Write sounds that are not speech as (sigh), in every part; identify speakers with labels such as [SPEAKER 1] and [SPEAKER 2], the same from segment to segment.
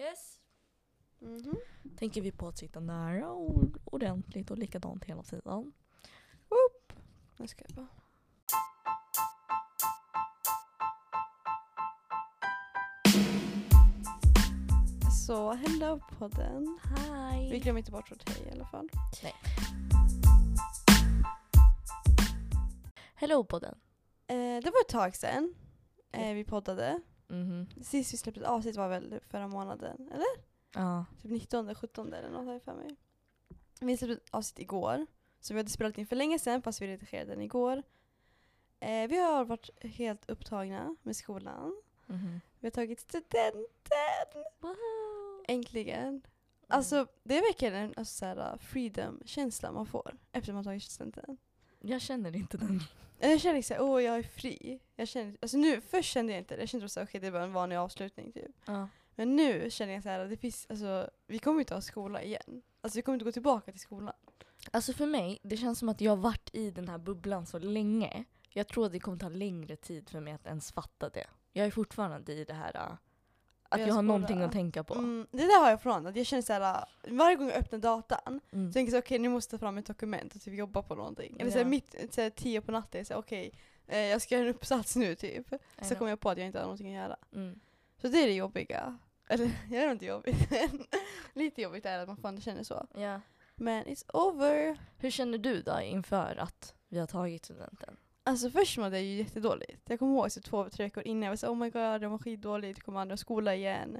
[SPEAKER 1] Yes.
[SPEAKER 2] Mhm.
[SPEAKER 1] Tänker vi på att sitta nära och ordentligt och likadant hela tiden.
[SPEAKER 2] Nu ska jag bara. Så, hello podden. Vi
[SPEAKER 1] Hi!
[SPEAKER 2] glömmer inte bort vårt hej i alla fall.
[SPEAKER 1] Hello podden.
[SPEAKER 2] Eh, det var ett tag sedan eh, vi poddade.
[SPEAKER 1] Mhm.
[SPEAKER 2] Sist vi släppte ett avsnitt var väl förra månaden, eller?
[SPEAKER 1] Ja.
[SPEAKER 2] Typ 19, 17 eller något har jag för mig. Vi släppte ett avsnitt igår. Så vi hade spelat in för länge sedan fast vi redigerade den igår. Eh, vi har varit helt upptagna med skolan.
[SPEAKER 1] Mhm.
[SPEAKER 2] Vi har tagit studenten!
[SPEAKER 1] Wow.
[SPEAKER 2] Äntligen. Alltså det är verkligen en alltså, freedom-känsla man får efter man tagit studenten.
[SPEAKER 1] Jag känner inte den.
[SPEAKER 2] Jag känner såhär, åh jag är fri. Jag känner, alltså nu, först kände jag inte det, jag kände att okay, det var en vanlig avslutning typ.
[SPEAKER 1] Ja.
[SPEAKER 2] Men nu känner jag så här, att det finns, alltså, vi kommer inte ha skola igen. Alltså vi kommer inte gå tillbaka till skolan.
[SPEAKER 1] Alltså för mig, det känns som att jag har varit i den här bubblan så länge. Jag tror att det kommer ta längre tid för mig att ens fatta det. Jag är fortfarande i det här äh, att
[SPEAKER 2] Jag
[SPEAKER 1] jag har någonting att tänka på.
[SPEAKER 2] Mm, det där har jag från att jag känner så här, varje gång jag öppnar datan
[SPEAKER 1] Mm.
[SPEAKER 2] så tänker jag okej nu måste jag ta fram ett dokument och typ jobba på någonting. Eller så här,
[SPEAKER 1] Ja.
[SPEAKER 2] mitt så här, tio på natten, så okej eh, jag ska göra en uppsats nu typ. Så kommer jag på att jag inte har någonting att göra.
[SPEAKER 1] Mm.
[SPEAKER 2] Så det är det jobbiga. Eller (laughs) jag är inte jobbigt men (laughs) lite jobbigt är att man fan känner så.
[SPEAKER 1] Ja.
[SPEAKER 2] Men it's over.
[SPEAKER 1] Hur känner du då inför att vi har tagit studenten?
[SPEAKER 2] Alltså först mådde jag ju jättedåligt. Jag kommer ihåg så två, tre veckor innan, jag var såhär oh my god, jag mår skitdåligt, jag kommer aldrig att skola igen.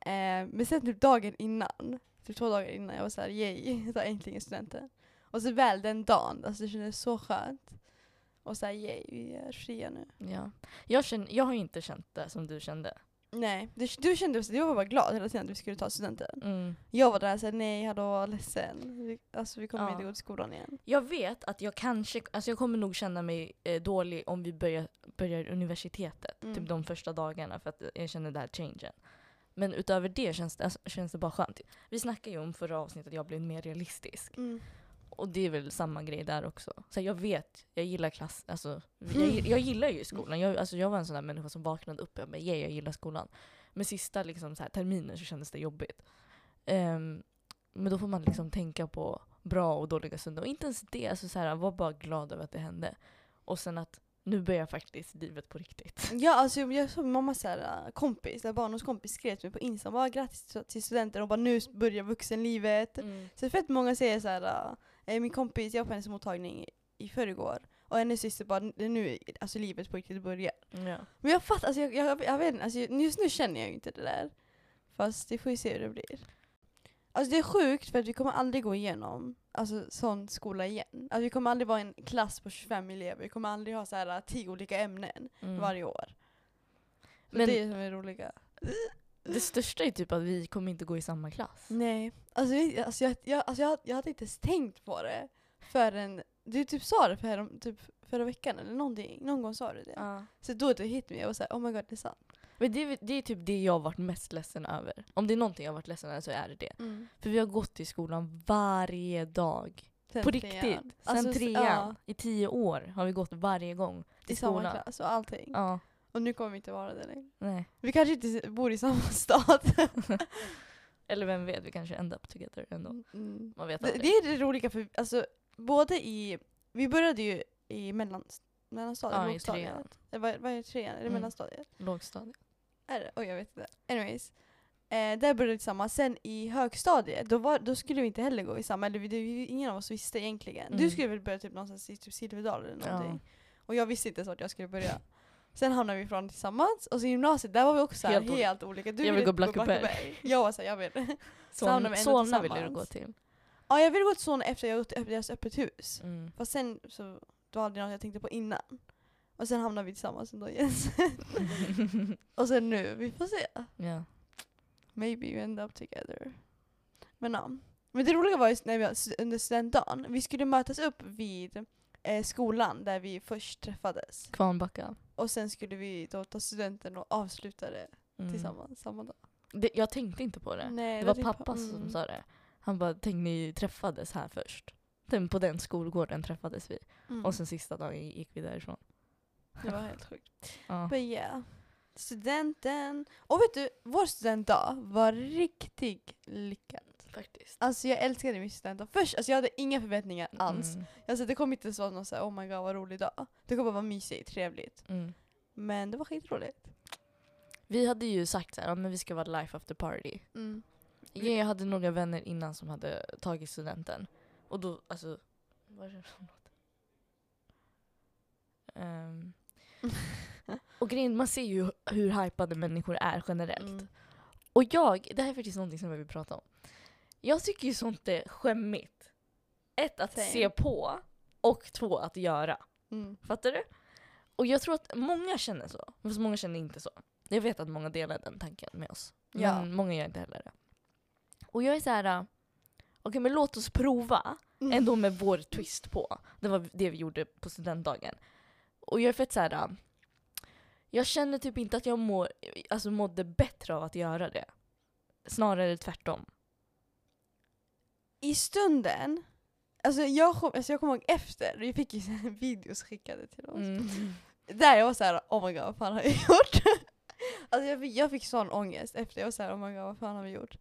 [SPEAKER 2] Eh, men sen typ dagen innan, typ två dagar innan, jag var såhär yay, jag tar äntligen studenten. Och så väl den dagen, alltså det kändes så skönt. Och såhär yay, vi är fria nu.
[SPEAKER 1] Ja. Jag, känner, jag har ju inte känt det som du kände.
[SPEAKER 2] Nej, du, du kände, du var bara glad hela tiden att vi skulle ta studenten.
[SPEAKER 1] Mm.
[SPEAKER 2] Jag var där såhär nej, hallå, ledsen. Vi, alltså vi kommer
[SPEAKER 1] Ja.
[SPEAKER 2] inte gå till skolan igen.
[SPEAKER 1] Jag vet att jag kanske, alltså jag kommer nog känna mig eh, dålig om vi börjar, börjar universitetet.
[SPEAKER 2] Mm.
[SPEAKER 1] Typ de första dagarna för att jag känner det här changen. Men utöver det känns det, alltså, känns det bara skönt. Vi snackade ju om förra avsnittet att jag blev mer realistisk.
[SPEAKER 2] Mm.
[SPEAKER 1] Och det är väl samma grej där också. Så jag vet, jag gillar klass, alltså, jag,
[SPEAKER 2] Mm.
[SPEAKER 1] jag gillar ju skolan. Jag, alltså, jag var en sån där människa som vaknade upp och bara yeah, jag gillar skolan. Men sista liksom, så här, terminen så kändes det jobbigt. Ehm, men då får man liksom tänka på bra och dåliga stunder. Och inte ens det, alltså, så här, var bara glad över att det hände. Och sen att nu börjar faktiskt livet på riktigt. (laughs)
[SPEAKER 2] Ja, alltså jag, såg mamma så här, kompis, där barndomskompis skrev till mig på Insta, bara grattis till studenten och bara nu börjar vuxenlivet.
[SPEAKER 1] Mm.
[SPEAKER 2] Så fett många säger så här, äh, min kompis, jag var på hennes mottagning i, i förrgår och hennes syster bara, det är nu alltså livet på riktigt börjar.
[SPEAKER 1] Ja.
[SPEAKER 2] Men jag fattar, alltså jag, jag, jag vet inte, alltså just nu känner jag ju inte det där. Fast det får vi se hur det blir. Alltså det är sjukt för att vi kommer aldrig gå igenom alltså, sån skola igen. Alltså vi kommer aldrig vara en klass på 25 elever, vi kommer aldrig ha så här 10 olika ämnen
[SPEAKER 1] Mm.
[SPEAKER 2] varje år. Så
[SPEAKER 1] Men-
[SPEAKER 2] det är det som är roliga.
[SPEAKER 1] Det största är typ att vi kommer inte gå i samma klass.
[SPEAKER 2] Nej, alltså, jag, alltså, jag, jag, alltså jag, jag hade inte ens tänkt på det förrän du typ sa det för, typ förra veckan eller någonting. Någon gång sa du det.
[SPEAKER 1] Ja.
[SPEAKER 2] Så då det hit mig, jag var såhär oh my god det är sant.
[SPEAKER 1] Men det, är- det är typ det jag har varit mest ledsen över. Om det är någonting jag har varit ledsen över så är det det. För vi har gått i skolan varje dag.
[SPEAKER 2] Sen
[SPEAKER 1] på
[SPEAKER 2] trean.
[SPEAKER 1] riktigt. Sen
[SPEAKER 2] Alltså,
[SPEAKER 1] trean.
[SPEAKER 2] ja,
[SPEAKER 1] I tio år har vi gått varje gång
[SPEAKER 2] I
[SPEAKER 1] till
[SPEAKER 2] samma
[SPEAKER 1] skolan.
[SPEAKER 2] klass och allting.
[SPEAKER 1] Ja,
[SPEAKER 2] Och nu kommer vi inte vara det längre.
[SPEAKER 1] nej.
[SPEAKER 2] Vi kanske inte bor i samma stad. (laughs)
[SPEAKER 1] Eller vem vet, vi kanske end up together ändå.
[SPEAKER 2] Mm.
[SPEAKER 1] Man vet
[SPEAKER 2] Det,
[SPEAKER 1] aldrig.
[SPEAKER 2] det är det roliga för alltså, både i, vi började ju i mellan, mellanstadiet,
[SPEAKER 1] Ja, i
[SPEAKER 2] lågstadiet.
[SPEAKER 1] trean.
[SPEAKER 2] Eh, Vad vad är trean? Är det
[SPEAKER 1] Mm.
[SPEAKER 2] mellanstadiet?
[SPEAKER 1] Lågstadiet.
[SPEAKER 2] Är det? Oj jag vet inte. Anyways. Eh, där började vi tillsammans. Sen i högstadiet, då, var, då skulle vi inte heller gå i samma, eller vi- det, ingen av oss visste egentligen. Du
[SPEAKER 1] Mm.
[SPEAKER 2] skulle väl börja typ någonstans i typ Silverdal eller
[SPEAKER 1] Ja.
[SPEAKER 2] någonting. Och jag visste inte ens vart jag skulle börja. Sen hamnade vi från tillsammans, och så i gymnasiet, där var vi också helt,
[SPEAKER 1] Helt
[SPEAKER 2] helt,
[SPEAKER 1] ol-
[SPEAKER 2] olika. Du
[SPEAKER 1] Jag vill gå Blackeberg.
[SPEAKER 2] Jag var såhär, jag vill. (laughs) Så
[SPEAKER 1] Solna, ville du gå till.
[SPEAKER 2] Ja jag ville gå till Solna efter jag gått till deras öppet hus.
[SPEAKER 1] Mm.
[SPEAKER 2] Fast sen så, det var aldrig något jag tänkte på innan. Och sen hamnade vi tillsammans ändå igen. (laughs) och sen nu, vi får se.
[SPEAKER 1] ja.
[SPEAKER 2] Maybe you end up together. Men ja. Men det roliga var just när vi, under studentdagen, vi skulle mötas upp vid eh, skolan där vi först träffades.
[SPEAKER 1] Kvarnbacka.
[SPEAKER 2] Och sen skulle vi då ta studenten och avsluta det
[SPEAKER 1] Mm.
[SPEAKER 2] tillsammans samma dag.
[SPEAKER 1] Det, jag tänkte inte på det.
[SPEAKER 2] Nej,
[SPEAKER 1] Det var pappa som
[SPEAKER 2] mm.
[SPEAKER 1] sa det. Han bara, tänk ni träffades här först. Sen på den skolgården träffades vi.
[SPEAKER 2] Mm.
[SPEAKER 1] Och sen sista dagen gick vi därifrån.
[SPEAKER 2] Det var helt sjukt. (laughs)
[SPEAKER 1] Ja.
[SPEAKER 2] But yeah. Studenten. Och vet du, vår studentdag var riktigt lyckad.
[SPEAKER 1] Faktiskt.
[SPEAKER 2] Alltså jag älskade min studentdag. Först, alltså jag hade inga förväntningar alls.
[SPEAKER 1] Mm.
[SPEAKER 2] Alltså det kom inte så någon såhär oh my god vad rolig dag. Det kommer vara mysigt, trevligt.
[SPEAKER 1] Mm.
[SPEAKER 2] Men det var skitroligt.
[SPEAKER 1] Vi hade ju sagt så här, ja, men vi ska vara life after party.
[SPEAKER 2] Mm.
[SPEAKER 1] Jag hade några vänner innan som hade tagit studenten. Och då, alltså... Vad är det för något? Ehm, (laughs) och grejen, man ser ju hur hypade människor är generellt.
[SPEAKER 2] Mm.
[SPEAKER 1] Och jag, det här är faktiskt någonting som jag vill prata om. Jag tycker ju sånt är skämmigt. Ett, att
[SPEAKER 2] Same.
[SPEAKER 1] se på. Och två, att göra.
[SPEAKER 2] Mm.
[SPEAKER 1] Fattar du? Och jag tror att många känner så. Fast många känner inte så. Jag vet att många delar den tanken med oss. Men
[SPEAKER 2] Ja.
[SPEAKER 1] många gör inte heller det. Och jag är så här. äh, okej men låt oss prova.
[SPEAKER 2] Mm.
[SPEAKER 1] Ändå med vår twist på. Det var det vi gjorde på studentdagen. Och jag är fett så här. äh, Jag känner typ inte att jag mår, alltså mådde bättre av att göra det. Snarare tvärtom.
[SPEAKER 2] I stunden, alltså jag, kom, alltså jag kommer ihåg efter, vi fick ju här (laughs) videos skickade till oss.
[SPEAKER 1] Mm.
[SPEAKER 2] Där jag var såhär oh my god vad fan har jag (laughs) gjort? alltså jag fick, jag fick sån ångest efter, jag var såhär oh my god vad fan har vi gjort?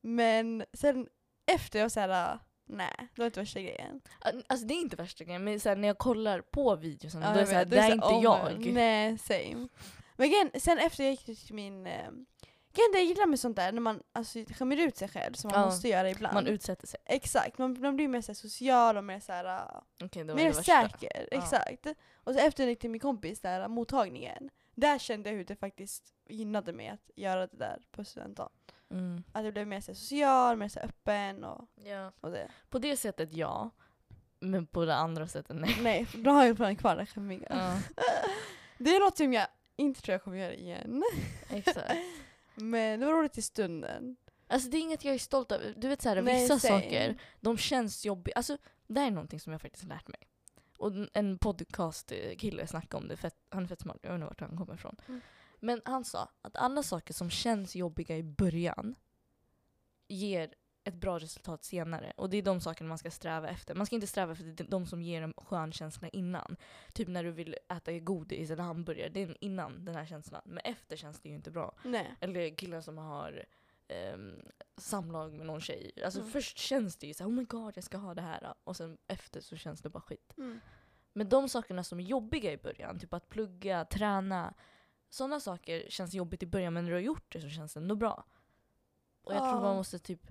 [SPEAKER 2] Men sen efter jag var såhär nej, det var inte värsta grejen.
[SPEAKER 1] Alltså det är inte värsta grejen, men så här, när jag kollar på videon
[SPEAKER 2] Ja,
[SPEAKER 1] då är det
[SPEAKER 2] jag
[SPEAKER 1] så här,
[SPEAKER 2] vet.
[SPEAKER 1] det är
[SPEAKER 2] så
[SPEAKER 1] inte
[SPEAKER 2] oh
[SPEAKER 1] jag.
[SPEAKER 2] Nej, same. Men igen, sen efter jag gick till min... Det jag gillar med sånt där, när man alltså, skämmer ut sig själv som man
[SPEAKER 1] Ja,
[SPEAKER 2] måste göra ibland.
[SPEAKER 1] Man utsätter sig.
[SPEAKER 2] Exakt, man, man blir mer så här, social och mer, så här,
[SPEAKER 1] Okej, det var
[SPEAKER 2] mer
[SPEAKER 1] det värsta.
[SPEAKER 2] säker.
[SPEAKER 1] Ja.
[SPEAKER 2] Exakt. Och så efter jag gick till min kompis där, mottagningen, där kände jag hur det faktiskt gynnade mig att göra det där på studentdagen.
[SPEAKER 1] Mm.
[SPEAKER 2] Att jag blev mer så här, social, mer så här, öppen och,
[SPEAKER 1] Ja.
[SPEAKER 2] och det.
[SPEAKER 1] På det sättet ja, men på det andra sättet nej.
[SPEAKER 2] Nej, då har jag fortfarande kvar den skämmiga.
[SPEAKER 1] Ja, (laughs)
[SPEAKER 2] Det är något som jag inte tror jag kommer göra igen.
[SPEAKER 1] exakt. (laughs)
[SPEAKER 2] Men det var roligt i stunden.
[SPEAKER 1] Alltså det är inget jag är stolt över. Du vet såhär,
[SPEAKER 2] Nej,
[SPEAKER 1] vissa
[SPEAKER 2] same.
[SPEAKER 1] saker, de känns jobbiga. Alltså det här är någonting som jag faktiskt lärt mig. Och en- podcastkille snackade om det, fett, han är fett smart, jag inte vart han kommer ifrån.
[SPEAKER 2] Mm.
[SPEAKER 1] Men han sa att alla saker som känns jobbiga i början ger ett bra resultat senare. Och det är de sakerna man ska sträva efter. Man ska inte sträva efter de- som ger en skön känsla innan. Typ när du vill äta godis eller hamburgare, det är innan den här känslan. Men efter känns det ju inte bra.
[SPEAKER 2] Nej.
[SPEAKER 1] Eller killar som har um, samlag med någon tjej. Alltså
[SPEAKER 2] Mm.
[SPEAKER 1] först känns det ju så här, oh my god jag ska ha det här. Och sen efter så känns det bara skit.
[SPEAKER 2] Mm.
[SPEAKER 1] Men de sakerna som är jobbiga i början, typ att plugga, träna. Sådana saker känns jobbigt i början men när du har gjort det så känns det ändå bra. Och jag tror
[SPEAKER 2] Ja.
[SPEAKER 1] man måste typ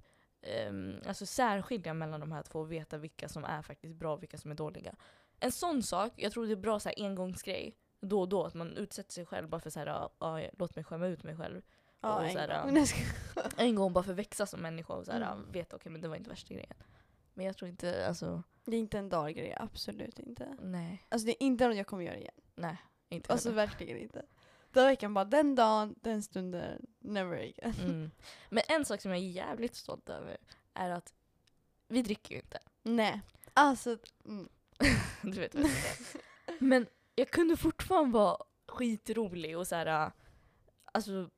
[SPEAKER 1] um, alltså särskilja mellan de här två och veta vilka som är faktiskt bra och vilka som är dåliga. En sån sak, jag tror det är bra så här engångsgrej då och då, att man utsätter sig själv bara för så här, ja, ja, låt mig skämma ut mig själv.
[SPEAKER 2] Ja,
[SPEAKER 1] Och
[SPEAKER 2] en
[SPEAKER 1] så här,
[SPEAKER 2] gång. (laughs)
[SPEAKER 1] En gång bara för att växa som människa och så här,
[SPEAKER 2] Mm.
[SPEAKER 1] veta okej men det var inte värsta grejen. Men jag tror inte, alltså
[SPEAKER 2] Det är inte en daggrej, absolut inte.
[SPEAKER 1] nej.
[SPEAKER 2] Alltså det är inte något jag kommer göra igen.
[SPEAKER 1] Nej, inte
[SPEAKER 2] Alltså
[SPEAKER 1] heller.
[SPEAKER 2] verkligen inte. Då verkar bara den dagen, den stunden, never again.
[SPEAKER 1] mm. Men en sak som jag är jävligt stolt över är att vi dricker ju inte.
[SPEAKER 2] Nej. Alltså, mm. (laughs)
[SPEAKER 1] Du vet vad jag menar. Men jag kunde fortfarande vara skitrolig och så här. Alltså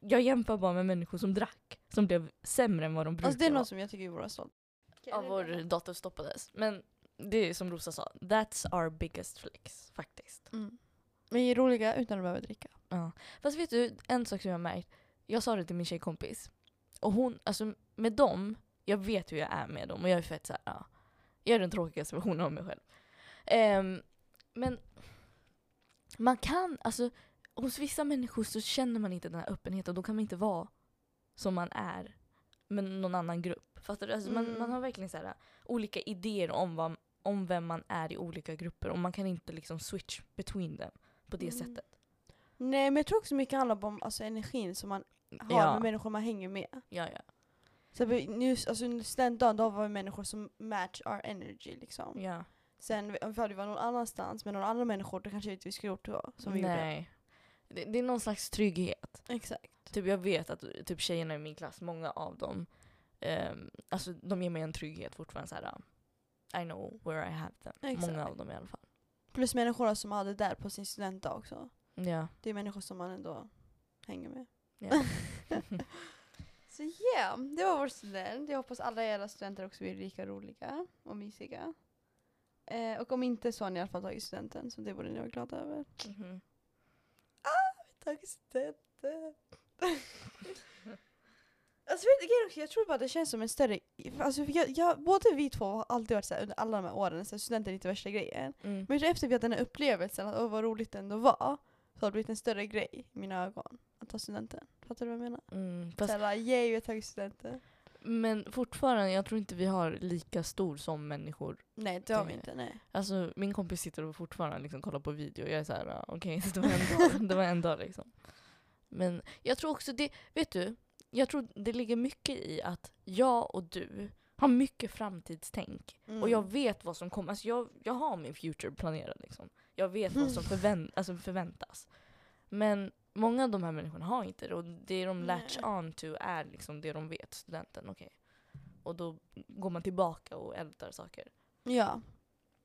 [SPEAKER 1] jag jämför bara med människor som drack. Som blev sämre än vad de brukar
[SPEAKER 2] alltså det är något som jag tycker borde vara stolta
[SPEAKER 1] Ja, vår dator stoppades. Men det är som Rosa sa, that's our biggest flex faktiskt.
[SPEAKER 2] mm. Vi är roliga utan att behöva dricka.
[SPEAKER 1] Ja. Fast vet du, en sak som jag har märkt. Jag sa det till min tjejkompis. Och hon, alltså med dem, jag vet hur jag är med dem och jag är fett såhär, ja. Jag är den tråkigaste versionen av mig själv. Ehm, men man kan, alltså hos vissa människor så känner man inte den här öppenheten och då kan man inte vara som man är med någon annan grupp. Fattar du? Alltså man,
[SPEAKER 2] Mm.
[SPEAKER 1] man har verkligen så här, olika idéer om, vad, om vem man är i olika grupper och man kan inte liksom switch between them på det
[SPEAKER 2] Mm.
[SPEAKER 1] sättet.
[SPEAKER 2] Nej men jag tror också mycket handlar om alltså, energin som man har
[SPEAKER 1] Ja.
[SPEAKER 2] med människor man hänger med.
[SPEAKER 1] Ja, ja.
[SPEAKER 2] Så vi, nu, alltså, just den dagen då var vi människor som match our energy liksom.
[SPEAKER 1] ja.
[SPEAKER 2] Sen om vi var någon annanstans med några andra människor då kanske inte vi skulle gjort så som vi gjorde.
[SPEAKER 1] Nej. Det, det är någon slags trygghet.
[SPEAKER 2] Exakt.
[SPEAKER 1] Typ jag vet att typ tjejerna i min klass, många av dem, ehm, alltså de ger mig en trygghet fortfarande så här. I know where I have them.
[SPEAKER 2] Exakt.
[SPEAKER 1] Många av dem i alla fall.
[SPEAKER 2] Plus människor som hade där på sin studentdag också.
[SPEAKER 1] Ja.
[SPEAKER 2] Det är människor som man ändå hänger med.
[SPEAKER 1] ja. (laughs) (laughs)
[SPEAKER 2] Så ja, det var vår student. Jag hoppas alla era studenter också blir lika roliga och mysiga. Eh, och om inte så har ni i alla fall tagit studenten, så det borde ni vara glada över.
[SPEAKER 1] Mhm.
[SPEAKER 2] Tack studenten. (laughs) Alltså vet du, grejen är också, jag tror bara det känns som en större... Alltså, jag, jag, både vi två har alltid varit såhär under alla de här åren, så här, studenten är inte värsta grejen.
[SPEAKER 1] Mm.
[SPEAKER 2] Men efter vi hade den här upplevelsen, att åh vad roligt det ändå var, så har det blivit en större grej i mina ögon att ta studenten. Fattar du vad jag menar?
[SPEAKER 1] Mm, fast,
[SPEAKER 2] Såhär, yay vi har tagit studenten.
[SPEAKER 1] men fortfarande, jag tror inte vi har lika stor som människor.
[SPEAKER 2] Nej det har vi inte, nej.
[SPEAKER 1] Alltså min kompis sitter och fortfarande liksom kollar på video. Jag är såhär, ah, okej (laughs) det var en (laughs) dag. det var en dag liksom. Men jag tror också det, vet du? Jag tror det ligger mycket i att jag och du har mycket framtidstänk.
[SPEAKER 2] Mm.
[SPEAKER 1] Och jag vet vad som kommer. Alltså jag, jag har min future planerad liksom. Jag vet vad som förvän- (sighs) alltså förväntas. Men många av de här människorna har inte det. Och det de latch on to är liksom det de vet, studenten. okej. Och då går man tillbaka och ältar saker.
[SPEAKER 2] Ja,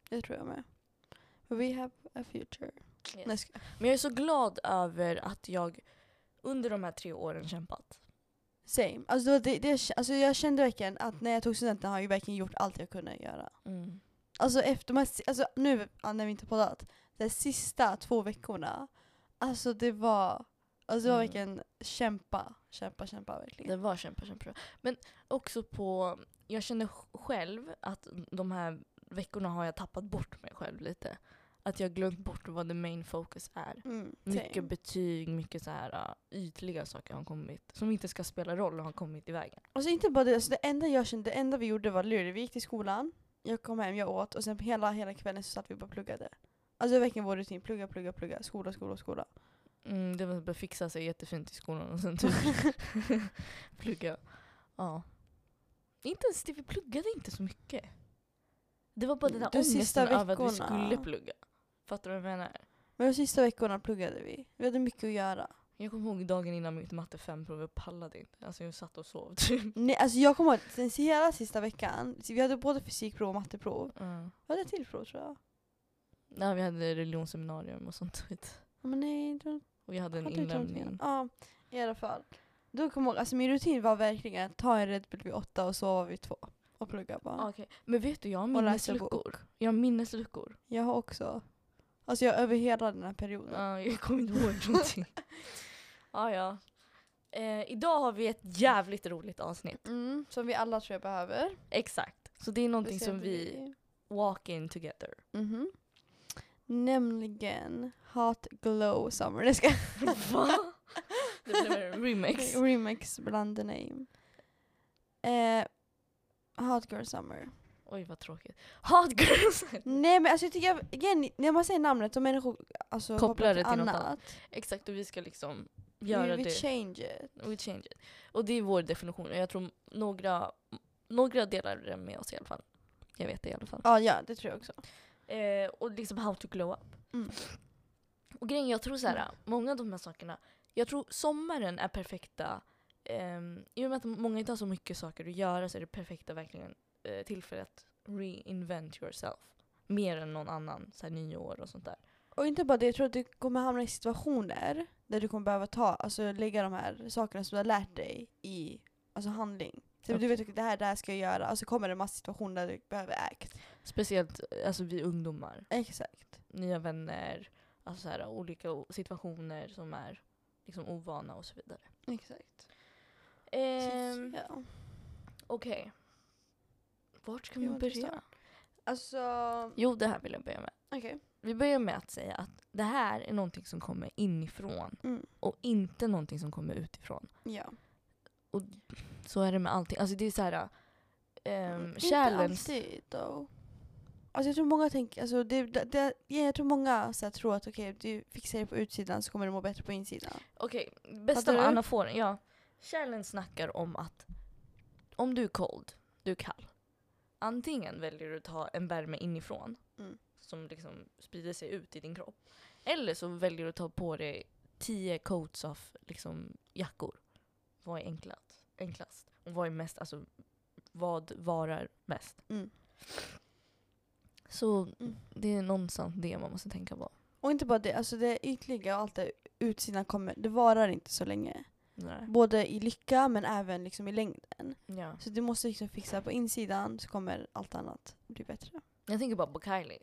[SPEAKER 2] det tror jag med. We have a future. Skojar.
[SPEAKER 1] Men jag är så glad över att jag under de här tre åren kämpat.
[SPEAKER 2] Same. Alltså, det, det, alltså jag kände verkligen att när jag tog studenten har jag verkligen gjort allt jag kunde göra. Alltså efter de här, alltså nu när vi inte poddat, de sista två veckorna, alltså det var, alltså det var
[SPEAKER 1] Mm.
[SPEAKER 2] verkligen kämpa, kämpa, kämpa verkligen.
[SPEAKER 1] Det var kämpa, kämpa. Men också på, jag känner sj- själv att de här veckorna har jag tappat bort mig själv lite. Att jag glömt bort vad the main focus är.
[SPEAKER 2] Mm,
[SPEAKER 1] Mycket
[SPEAKER 2] same.
[SPEAKER 1] betyg, mycket så här uh, ytliga saker har kommit. Som inte ska spela roll och har kommit i vägen.
[SPEAKER 2] Alltså inte bara det, alltså det enda jag kände, det enda vi gjorde var lurigt. Vi gick till skolan, jag kom hem, jag åt och sen hela, hela kvällen så satt vi bara och pluggade. Alltså verkligen vår rutin, plugga, plugga, plugga, skola, skola, skola.
[SPEAKER 1] Mm, det var bara fixa sig jättefint i skolan och sen (laughs) typ (laughs) plugga. Ja. Inte ens det, vi pluggade inte så mycket. Det var bara den där
[SPEAKER 2] De
[SPEAKER 1] ångesten över att vi skulle plugga. Fattar du vad jag menar?
[SPEAKER 2] Men de sista veckorna pluggade vi. Vi hade mycket att göra.
[SPEAKER 1] Jag kommer ihåg dagen innan mitt matte 5-prov, jag pallade inte. Alltså jag satt och sov (laughs) typ.
[SPEAKER 2] Nej, alltså jag kommer ihåg den hela sista veckan, vi hade både fysikprov och matteprov.
[SPEAKER 1] Mm.
[SPEAKER 2] Vi hade ett till prov tror jag.
[SPEAKER 1] Ja, vi hade religionsseminarium och sånt skit.
[SPEAKER 2] Ja, Men nej, då
[SPEAKER 1] Och vi hade en inlämning.
[SPEAKER 2] Ja, i alla fall. Då kommer jag ihåg, alltså min rutin var verkligen att ta en Red Bull vid åtta och sova vid två. Och plugga bara.
[SPEAKER 1] Okej. Men vet du, jag har minnesluckor. Jag har minnesluckor.
[SPEAKER 2] Jag har också. Alltså jag över hela den här perioden.
[SPEAKER 1] Ja, jag kommer inte ihåg någonting. (laughs) ah, ja. Eh, idag har vi ett jävligt roligt avsnitt.
[SPEAKER 2] Mm, som vi alla tror jag behöver.
[SPEAKER 1] Exakt. Så det är någonting som vi walk in together.
[SPEAKER 2] Mhm. Nämligen Hot Glow Summer. Det ska (laughs)
[SPEAKER 1] Va? Det blev en remix. (laughs)
[SPEAKER 2] Remix bland the name. Eh, Hot Girl Summer.
[SPEAKER 1] Oj vad tråkigt. Hot girls!
[SPEAKER 2] Nej men alltså jag tycker, jag- igen, när man säger namnet så människor alltså,
[SPEAKER 1] Kopplar det
[SPEAKER 2] till
[SPEAKER 1] till något
[SPEAKER 2] annat.
[SPEAKER 1] Exakt och vi ska liksom göra
[SPEAKER 2] we,
[SPEAKER 1] det.
[SPEAKER 2] change it.
[SPEAKER 1] We change it. Och det är vår definition. Och jag tror några, några delar det med oss i alla fall. Jag vet det i alla fall.
[SPEAKER 2] Ja, ja det tror jag också.
[SPEAKER 1] Eh, och liksom how to glow up.
[SPEAKER 2] Mm.
[SPEAKER 1] Och grejen, jag tror så här, många av de här sakerna, jag tror sommaren är perfekta, ehm, i och med att många inte har så mycket saker att göra så är det perfekta verkligen eh, tillfället att reinvent yourself. Mer än någon annan, så här nyår och sånt där.
[SPEAKER 2] Och inte bara det, jag tror att du kommer hamna i situationer där du kommer behöva ta, alltså lägga de här sakerna som du har lärt dig i alltså handling. Så
[SPEAKER 1] Okej.
[SPEAKER 2] Du vet att det här, det här ska jag göra, alltså kommer det en massa situationer där du behöver act.
[SPEAKER 1] Speciellt alltså vi ungdomar.
[SPEAKER 2] Exakt.
[SPEAKER 1] Nya vänner, alltså så här, olika situationer som är liksom ovana och så vidare.
[SPEAKER 2] Exakt.
[SPEAKER 1] Ehm,
[SPEAKER 2] ja.
[SPEAKER 1] Okej. Vart ska
[SPEAKER 2] Vi
[SPEAKER 1] man börja?
[SPEAKER 2] Alltså,
[SPEAKER 1] Jo, det här vill jag börja med.
[SPEAKER 2] okej.
[SPEAKER 1] Vi börjar med att säga att det här är någonting som kommer inifrån
[SPEAKER 2] Mm.
[SPEAKER 1] och inte någonting som kommer utifrån.
[SPEAKER 2] Ja.
[SPEAKER 1] Så är det med allting. Alltså det är så här... Um,
[SPEAKER 2] Inte
[SPEAKER 1] challenge.
[SPEAKER 2] alltid though. Alltså jag tror många tänker, alltså det, det, det, ja, jag tror många så här, tror att okej, du fixar det på utsidan så kommer du må bättre på insidan.
[SPEAKER 1] Okej, bästa
[SPEAKER 2] Fattar
[SPEAKER 1] av
[SPEAKER 2] du?
[SPEAKER 1] anaforen. Ja. Challenge snackar om att om du är cold, du är kall. Antingen väljer du att ta en värme inifrån
[SPEAKER 2] Mm.
[SPEAKER 1] Som liksom sprider sig ut i din kropp. Eller så väljer du att ta på dig tio coats av liksom, jackor. Vad är enklast? enklast? Och vad är mest, alltså vad varar mest?
[SPEAKER 2] Mm.
[SPEAKER 1] Så
[SPEAKER 2] Mm.
[SPEAKER 1] det är någonstans det man måste tänka på.
[SPEAKER 2] Och inte bara det, alltså det ytliga och allt det utsidan kommer, det varar inte så länge.
[SPEAKER 1] Nej.
[SPEAKER 2] Både i lycka men även liksom i längden.
[SPEAKER 1] Ja.
[SPEAKER 2] Så du måste liksom fixa på insidan så kommer allt annat bli bättre.
[SPEAKER 1] Jag tänker bara på Kylie.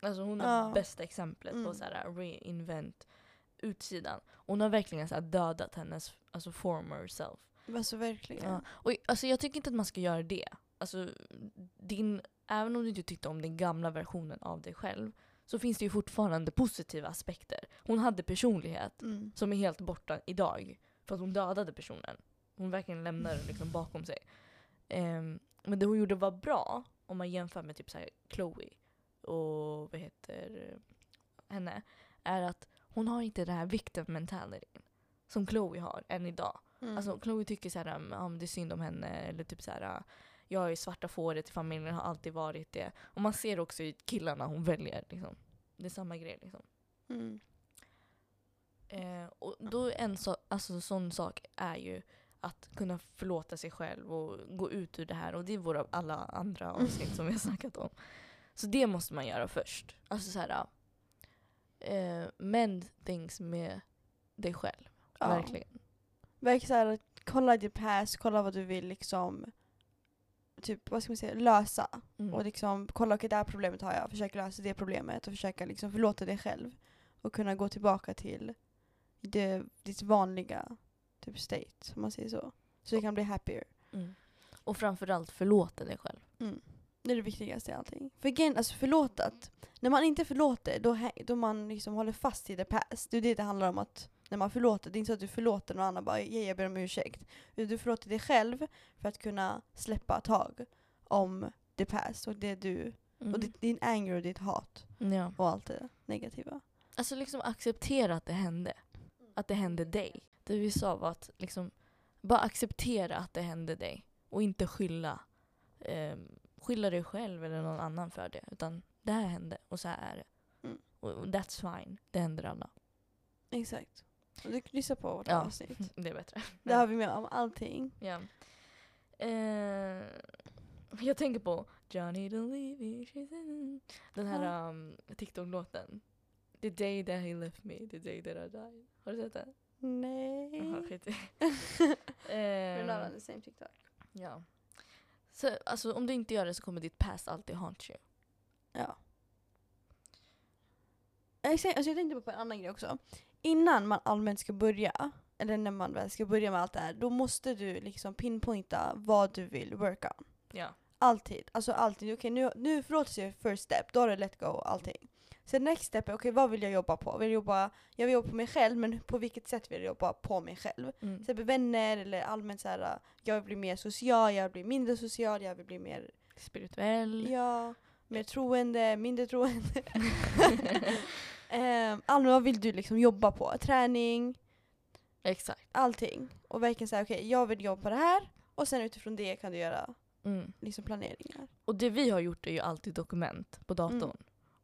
[SPEAKER 1] Alltså hon är
[SPEAKER 2] Ja.
[SPEAKER 1] bästa exemplet på
[SPEAKER 2] Mm.
[SPEAKER 1] så här reinvent utsidan. Hon har verkligen så här dödat hennes alltså former self.
[SPEAKER 2] Alltså verkligen.
[SPEAKER 1] Ja. Och, alltså, jag tycker inte att man ska göra det. Alltså, din, även om du inte tyckte om den gamla versionen av dig själv så finns det ju fortfarande positiva aspekter. Hon hade personlighet
[SPEAKER 2] Mm.
[SPEAKER 1] som är helt borta idag. För att hon dödade personen. Hon verkligen lämnade den liksom bakom sig. Ehm, men det hon gjorde var bra, om man jämför med typ så här Chloe och vad heter henne, är att hon har inte den här victim mentality som Chloe har än idag.
[SPEAKER 2] Mm.
[SPEAKER 1] Alltså Chloe tycker så här, men det är synd om henne eller typ så här, jag är svarta fåret i familjen, har alltid varit det. Och man ser också i killarna hon väljer. Liksom. Det är samma grej. Liksom.
[SPEAKER 2] mm.
[SPEAKER 1] Eh, och då en så, alltså, sån sak är ju att kunna förlåta sig själv och gå ut ur det här. Och det är våra alla andra avsnitt som vi har snackat om. Så det måste man göra först. Alltså så här, eh, mend things med dig själv.
[SPEAKER 2] Ja.
[SPEAKER 1] Verkligen.
[SPEAKER 2] Verkligen såhär, kolla ditt past, kolla vad du vill liksom typ, vad ska man säga, lösa.
[SPEAKER 1] Mm.
[SPEAKER 2] Och liksom kolla, okej det här problemet har jag, försöka lösa det problemet och försöka liksom förlåta dig själv. Och kunna gå tillbaka till det, ditt vanliga typ state, om man säger så. Så du kan bli happier.
[SPEAKER 1] Mm. Och framförallt förlåta dig själv.
[SPEAKER 2] Det är det viktigaste i allting. För igen, alltså förlåtat. När man inte förlåter, då, då man liksom håller fast i the past. Det är det det handlar om att när man förlåter, det är inte så att du förlåter någon annan bara yeah, jag ber om ursäkt. Du förlåter dig själv för att kunna släppa tag om the past och det du,
[SPEAKER 1] Mm.
[SPEAKER 2] och din anger och ditt hat
[SPEAKER 1] ja.
[SPEAKER 2] och allt det negativa.
[SPEAKER 1] Alltså liksom acceptera att det hände. Att det hände dig. Det vi sa var att liksom bara acceptera att det hände dig. Och inte skylla, eh, skylla dig själv eller någon annan för det. Utan det här hände och så här är det.
[SPEAKER 2] Mm.
[SPEAKER 1] Och, that's fine. Det händer alla.
[SPEAKER 2] Exakt. Och du kan lyssna på vårt
[SPEAKER 1] Ja.
[SPEAKER 2] avsnitt. (laughs)
[SPEAKER 1] Det är bättre.
[SPEAKER 2] Där har vi med om allting.
[SPEAKER 1] Ja. Eh, jag tänker på Johnny don't leave me, she's in. Den här um, TikTok-låten. The day that he left me, the day that I died. Har du sett den?
[SPEAKER 2] Nej.
[SPEAKER 1] Jaha, skit i. (laughs) Eh,
[SPEAKER 2] on the same TikTok.
[SPEAKER 1] ja. Så, alltså, om du inte gör det så kommer ditt past alltid haunt you.
[SPEAKER 2] Ja. Exakt, Alltså jag tänkte på en annan grej också. Innan man allmänt ska börja, eller när man väl ska börja med allt det här, då måste du liksom pinpointa vad du vill worka on.
[SPEAKER 1] Ja.
[SPEAKER 2] Alltid. Alltså alltid. Okej nu, nu förlåtelse är first step, då har du let go allting. Sen next step är okej vad vill jag jobba på? Vill jag, jobba, jag vill jobba på mig själv men på vilket sätt vill jag jobba på mig själv?
[SPEAKER 1] Mm.
[SPEAKER 2] Till exempel vänner eller allmänt så här. jag vill bli mer social, jag vill bli mindre social, jag vill bli mer
[SPEAKER 1] Spirituell.
[SPEAKER 2] Ja, mer troende, mindre troende. (laughs) (laughs) um, allmänt, vad vill du liksom jobba på? Träning,
[SPEAKER 1] Exakt.
[SPEAKER 2] allting. Och verkligen säga okej, jag vill jobba på det här. Och sen utifrån det kan du göra
[SPEAKER 1] Mm.
[SPEAKER 2] liksom planeringar.
[SPEAKER 1] Och det vi har gjort är ju alltid dokument på datorn.
[SPEAKER 2] Mm.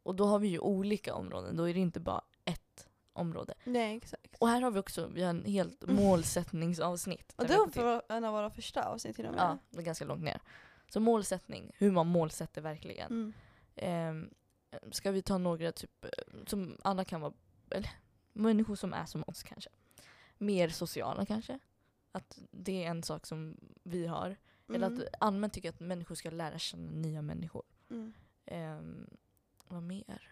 [SPEAKER 1] Och då har vi ju olika områden. Då är det inte bara ett område.
[SPEAKER 2] Nej, exakt.
[SPEAKER 1] Och här har vi också vi har en helt
[SPEAKER 2] Mm.
[SPEAKER 1] målsättningsavsnitt.
[SPEAKER 2] Och det var en av våra första avsnitt till och med.
[SPEAKER 1] Ja, det är ganska långt ner. Så målsättning, hur man målsätter verkligen.
[SPEAKER 2] Mm.
[SPEAKER 1] Ehm, ska vi ta några typ, eh, som alla kan vara, eller människor som är som oss kanske. Mer sociala kanske. Att det är en sak som vi har. Eller
[SPEAKER 2] Mm.
[SPEAKER 1] att allmänt tycker att människor ska lära känna nya människor.
[SPEAKER 2] Mm.
[SPEAKER 1] Ehm, vad mer?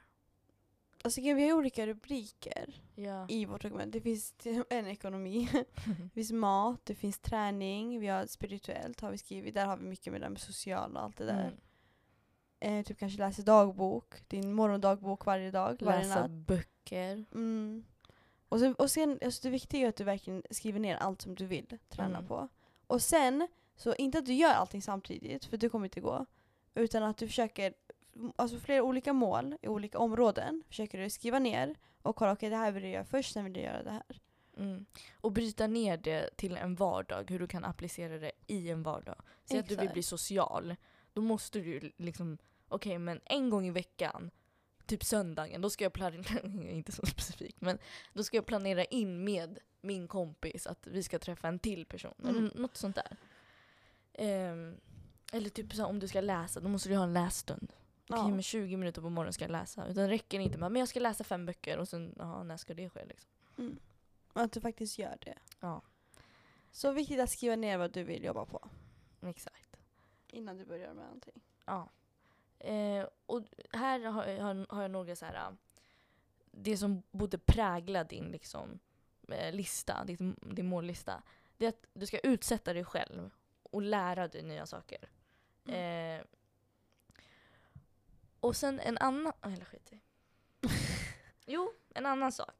[SPEAKER 2] Alltså vi har olika rubriker
[SPEAKER 1] Ja.
[SPEAKER 2] i vårt dokument. Det finns en ekonomi, (laughs) det finns mat, det finns träning, vi har spirituellt har vi skrivit. Där har vi mycket med det med sociala och allt det där.
[SPEAKER 1] Mm.
[SPEAKER 2] Eh, typ kanske läsa dagbok, din morgondagbok varje dag, varje
[SPEAKER 1] Läsa
[SPEAKER 2] natt.
[SPEAKER 1] böcker.
[SPEAKER 2] Mm. Och sen, och sen alltså det viktiga är att du verkligen skriver ner allt som du vill träna
[SPEAKER 1] Mm.
[SPEAKER 2] på. Och sen, så inte att du gör allting samtidigt, för det kommer inte gå. Utan att du försöker, alltså flera olika mål i olika områden, försöker du skriva ner och kolla okej det här vill jag göra först, sen vill jag göra det här.
[SPEAKER 1] Mm. Och bryta ner det till en vardag, hur du kan applicera det i en vardag. Säg att du vill bli social. Då måste du liksom, okej men en gång i veckan, typ söndagen, då ska jag planera, (laughs) inte så specifikt, men då ska jag planera in med min kompis att vi ska träffa en till person.
[SPEAKER 2] Mm.
[SPEAKER 1] Eller något sånt där. Ehm, eller typ så om du ska läsa, då måste du ha en lässtund. Okej,
[SPEAKER 2] Ja.
[SPEAKER 1] men 20 minuter på morgonen ska jag läsa. Utan det räcker inte med men jag ska läsa fem böcker och sen, jaha, när ska det ske liksom?
[SPEAKER 2] Mm. Att du faktiskt gör det.
[SPEAKER 1] Ja,
[SPEAKER 2] Så viktigt att skriva ner vad du vill jobba på
[SPEAKER 1] exakt.
[SPEAKER 2] innan du börjar med någonting.
[SPEAKER 1] Ja. Eh, och här har, har, har jag några så här, det som borde prägla din liksom, eh, lista, din, din mållista, det är att du ska utsätta dig själv och lära dig nya saker. Eh, och sen en annan... ah, Eller skit i. (laughs) Jo, en annan sak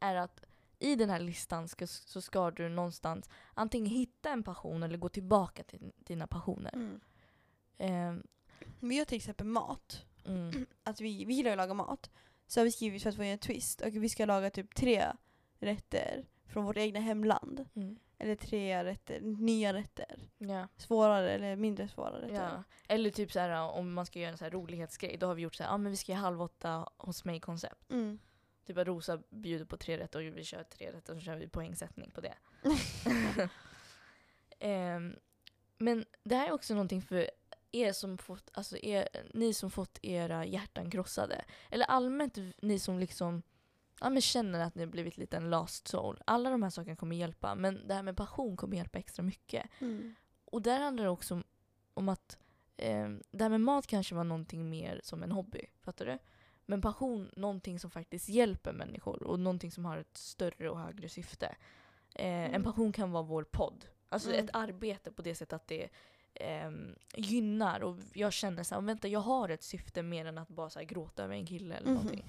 [SPEAKER 1] är att i den här listan ska, så ska du någonstans antingen hitta en passion eller gå tillbaka till dina passioner.
[SPEAKER 2] Mm.
[SPEAKER 1] Eh,
[SPEAKER 2] Vi gör till exempel mat.
[SPEAKER 1] mm, (clears throat)
[SPEAKER 2] Att vi, vi gillar att laga mat. Så har vi skrivit för att få en twist. Och vi ska laga typ tre rätter från vårt egna hemland.
[SPEAKER 1] mm,
[SPEAKER 2] Eller tre rätter, nya rätter.
[SPEAKER 1] ja.
[SPEAKER 2] Svårare eller mindre svåra rätter.
[SPEAKER 1] Ja. Eller typ så här, om man ska göra en så här rolighetsgrej, då har vi gjort så här, ja men vi ska göra halv åtta hos mig-koncept.
[SPEAKER 2] Mm.
[SPEAKER 1] Typ att Rosa bjuder på tre rätter och vi kör tre rätter och så kör vi poängsättning på det. (laughs) (laughs) Ehm, men det här är också någonting för er som fått, alltså er, ni som fått era hjärtan krossade. Eller allmänt ni som liksom ja, men känner att ni har blivit lite en lost soul. Alla de här sakerna kommer hjälpa, men det här med passion kommer hjälpa extra mycket.
[SPEAKER 2] Mm.
[SPEAKER 1] Och där handlar det också om, om att eh, det här med mat kanske var någonting mer som en hobby. Fattar du? Men passion, någonting som faktiskt hjälper människor och någonting som har ett större och högre syfte. Eh, En
[SPEAKER 2] Mm.
[SPEAKER 1] passion kan vara vår podd. Alltså
[SPEAKER 2] Mm.
[SPEAKER 1] ett arbete på det sättet att det ehm, gynnar och jag känner så här, vänta jag har ett syfte mer än att bara så gråta över en kille eller
[SPEAKER 2] Mhm.
[SPEAKER 1] någonting.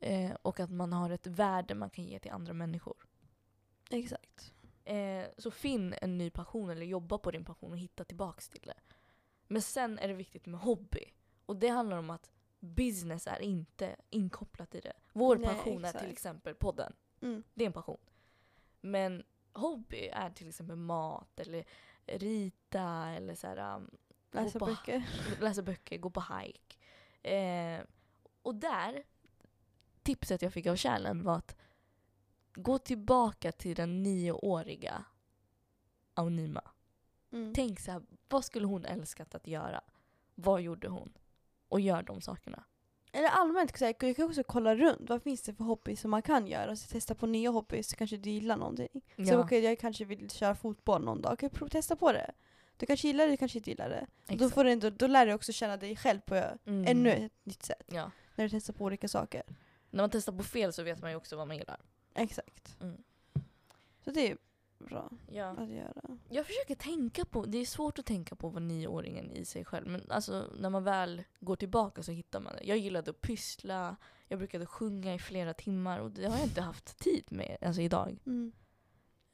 [SPEAKER 1] Eh, och att man har ett värde man kan ge till andra människor.
[SPEAKER 2] Exakt.
[SPEAKER 1] Eh, så finn en ny passion eller jobba på din passion och hitta tillbaks till det. Men sen är det viktigt med hobby. Och det handlar om att business är inte inkopplat i det. Vår
[SPEAKER 2] Nej,
[SPEAKER 1] passion är
[SPEAKER 2] exakt.
[SPEAKER 1] till exempel podden.
[SPEAKER 2] Mm.
[SPEAKER 1] Det är en passion. Men hobby är till exempel mat eller rita eller så här, um,
[SPEAKER 2] Läsa böcker. (laughs)
[SPEAKER 1] läsa böcker, gå på hike. Eh, och där, tipset jag fick av kärlen var att gå tillbaka till den nioåriga Aunima.
[SPEAKER 2] Mm.
[SPEAKER 1] Tänk så här, vad skulle hon älskat att göra? Vad gjorde hon? Och gör de sakerna.
[SPEAKER 2] Eller allmänt, så jag kan också kolla runt. Vad finns det för hobby som man kan göra? Så testa på nya hobbys, så kanske du gillar någonting. Så
[SPEAKER 1] Ja,
[SPEAKER 2] okej, jag kanske vill köra fotboll någon dag. Okej, prova testa på det. Du kanske gillar det, du kanske inte gillar det. Då, får du ändå, då lär du också känna dig själv på
[SPEAKER 1] Mm.
[SPEAKER 2] ännu ett nytt sätt.
[SPEAKER 1] Ja.
[SPEAKER 2] När du testar på olika saker.
[SPEAKER 1] När man testar på fel så vet man ju också vad man gillar.
[SPEAKER 2] Exakt.
[SPEAKER 1] Mm.
[SPEAKER 2] Så det är bra
[SPEAKER 1] Ja.
[SPEAKER 2] att göra.
[SPEAKER 1] Jag försöker tänka på, det är svårt att tänka på vad nioåringen i sig själv, men alltså när man väl går tillbaka så hittar man det. Jag gillade att pyssla, jag brukade sjunga i flera timmar och det har jag inte haft tid med alltså idag.
[SPEAKER 2] Mm.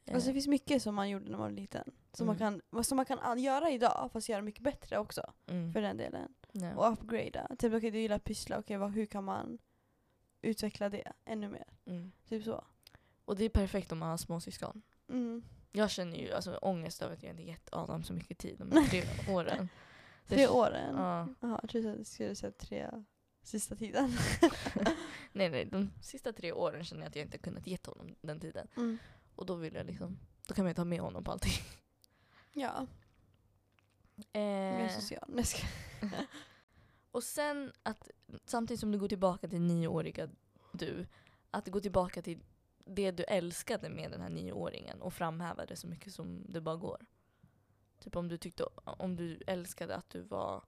[SPEAKER 1] Eh,
[SPEAKER 2] Alltså det finns mycket som man gjorde när man var liten. Som, man,
[SPEAKER 1] Mm.
[SPEAKER 2] kan, som man kan an- göra idag, fast göra mycket bättre också.
[SPEAKER 1] mm,
[SPEAKER 2] För den delen.
[SPEAKER 1] ja.
[SPEAKER 2] Och upgrada. Typ okej, du gillar att pyssla, okej vad, hur kan man utveckla det ännu mer?
[SPEAKER 1] mm.
[SPEAKER 2] Typ så.
[SPEAKER 1] Och det är perfekt om man har småsyskon.
[SPEAKER 2] Mm.
[SPEAKER 1] Jag känner ju alltså, ångest över att jag inte gett Adam så mycket tid de här tre åren. Det- (laughs)
[SPEAKER 2] Tre åren?
[SPEAKER 1] Ja.
[SPEAKER 2] Jaha, jag trodde att du skulle säga tre sista tiden. (laughs) (laughs)
[SPEAKER 1] Nej nej, de sista tre åren känner jag att jag inte kunnat ge honom den tiden.
[SPEAKER 2] Mm.
[SPEAKER 1] Och då vill jag liksom, då kan man ju ta med honom på allting.
[SPEAKER 2] Ja,
[SPEAKER 1] Eh,
[SPEAKER 2] social. Nej.
[SPEAKER 1] Och sen att samtidigt som du går tillbaka till nioåriga du, att gå tillbaka till det du älskade med den här nioåringen och framhäva det så mycket som det bara går. Typ om du, tyckte, om du älskade att du var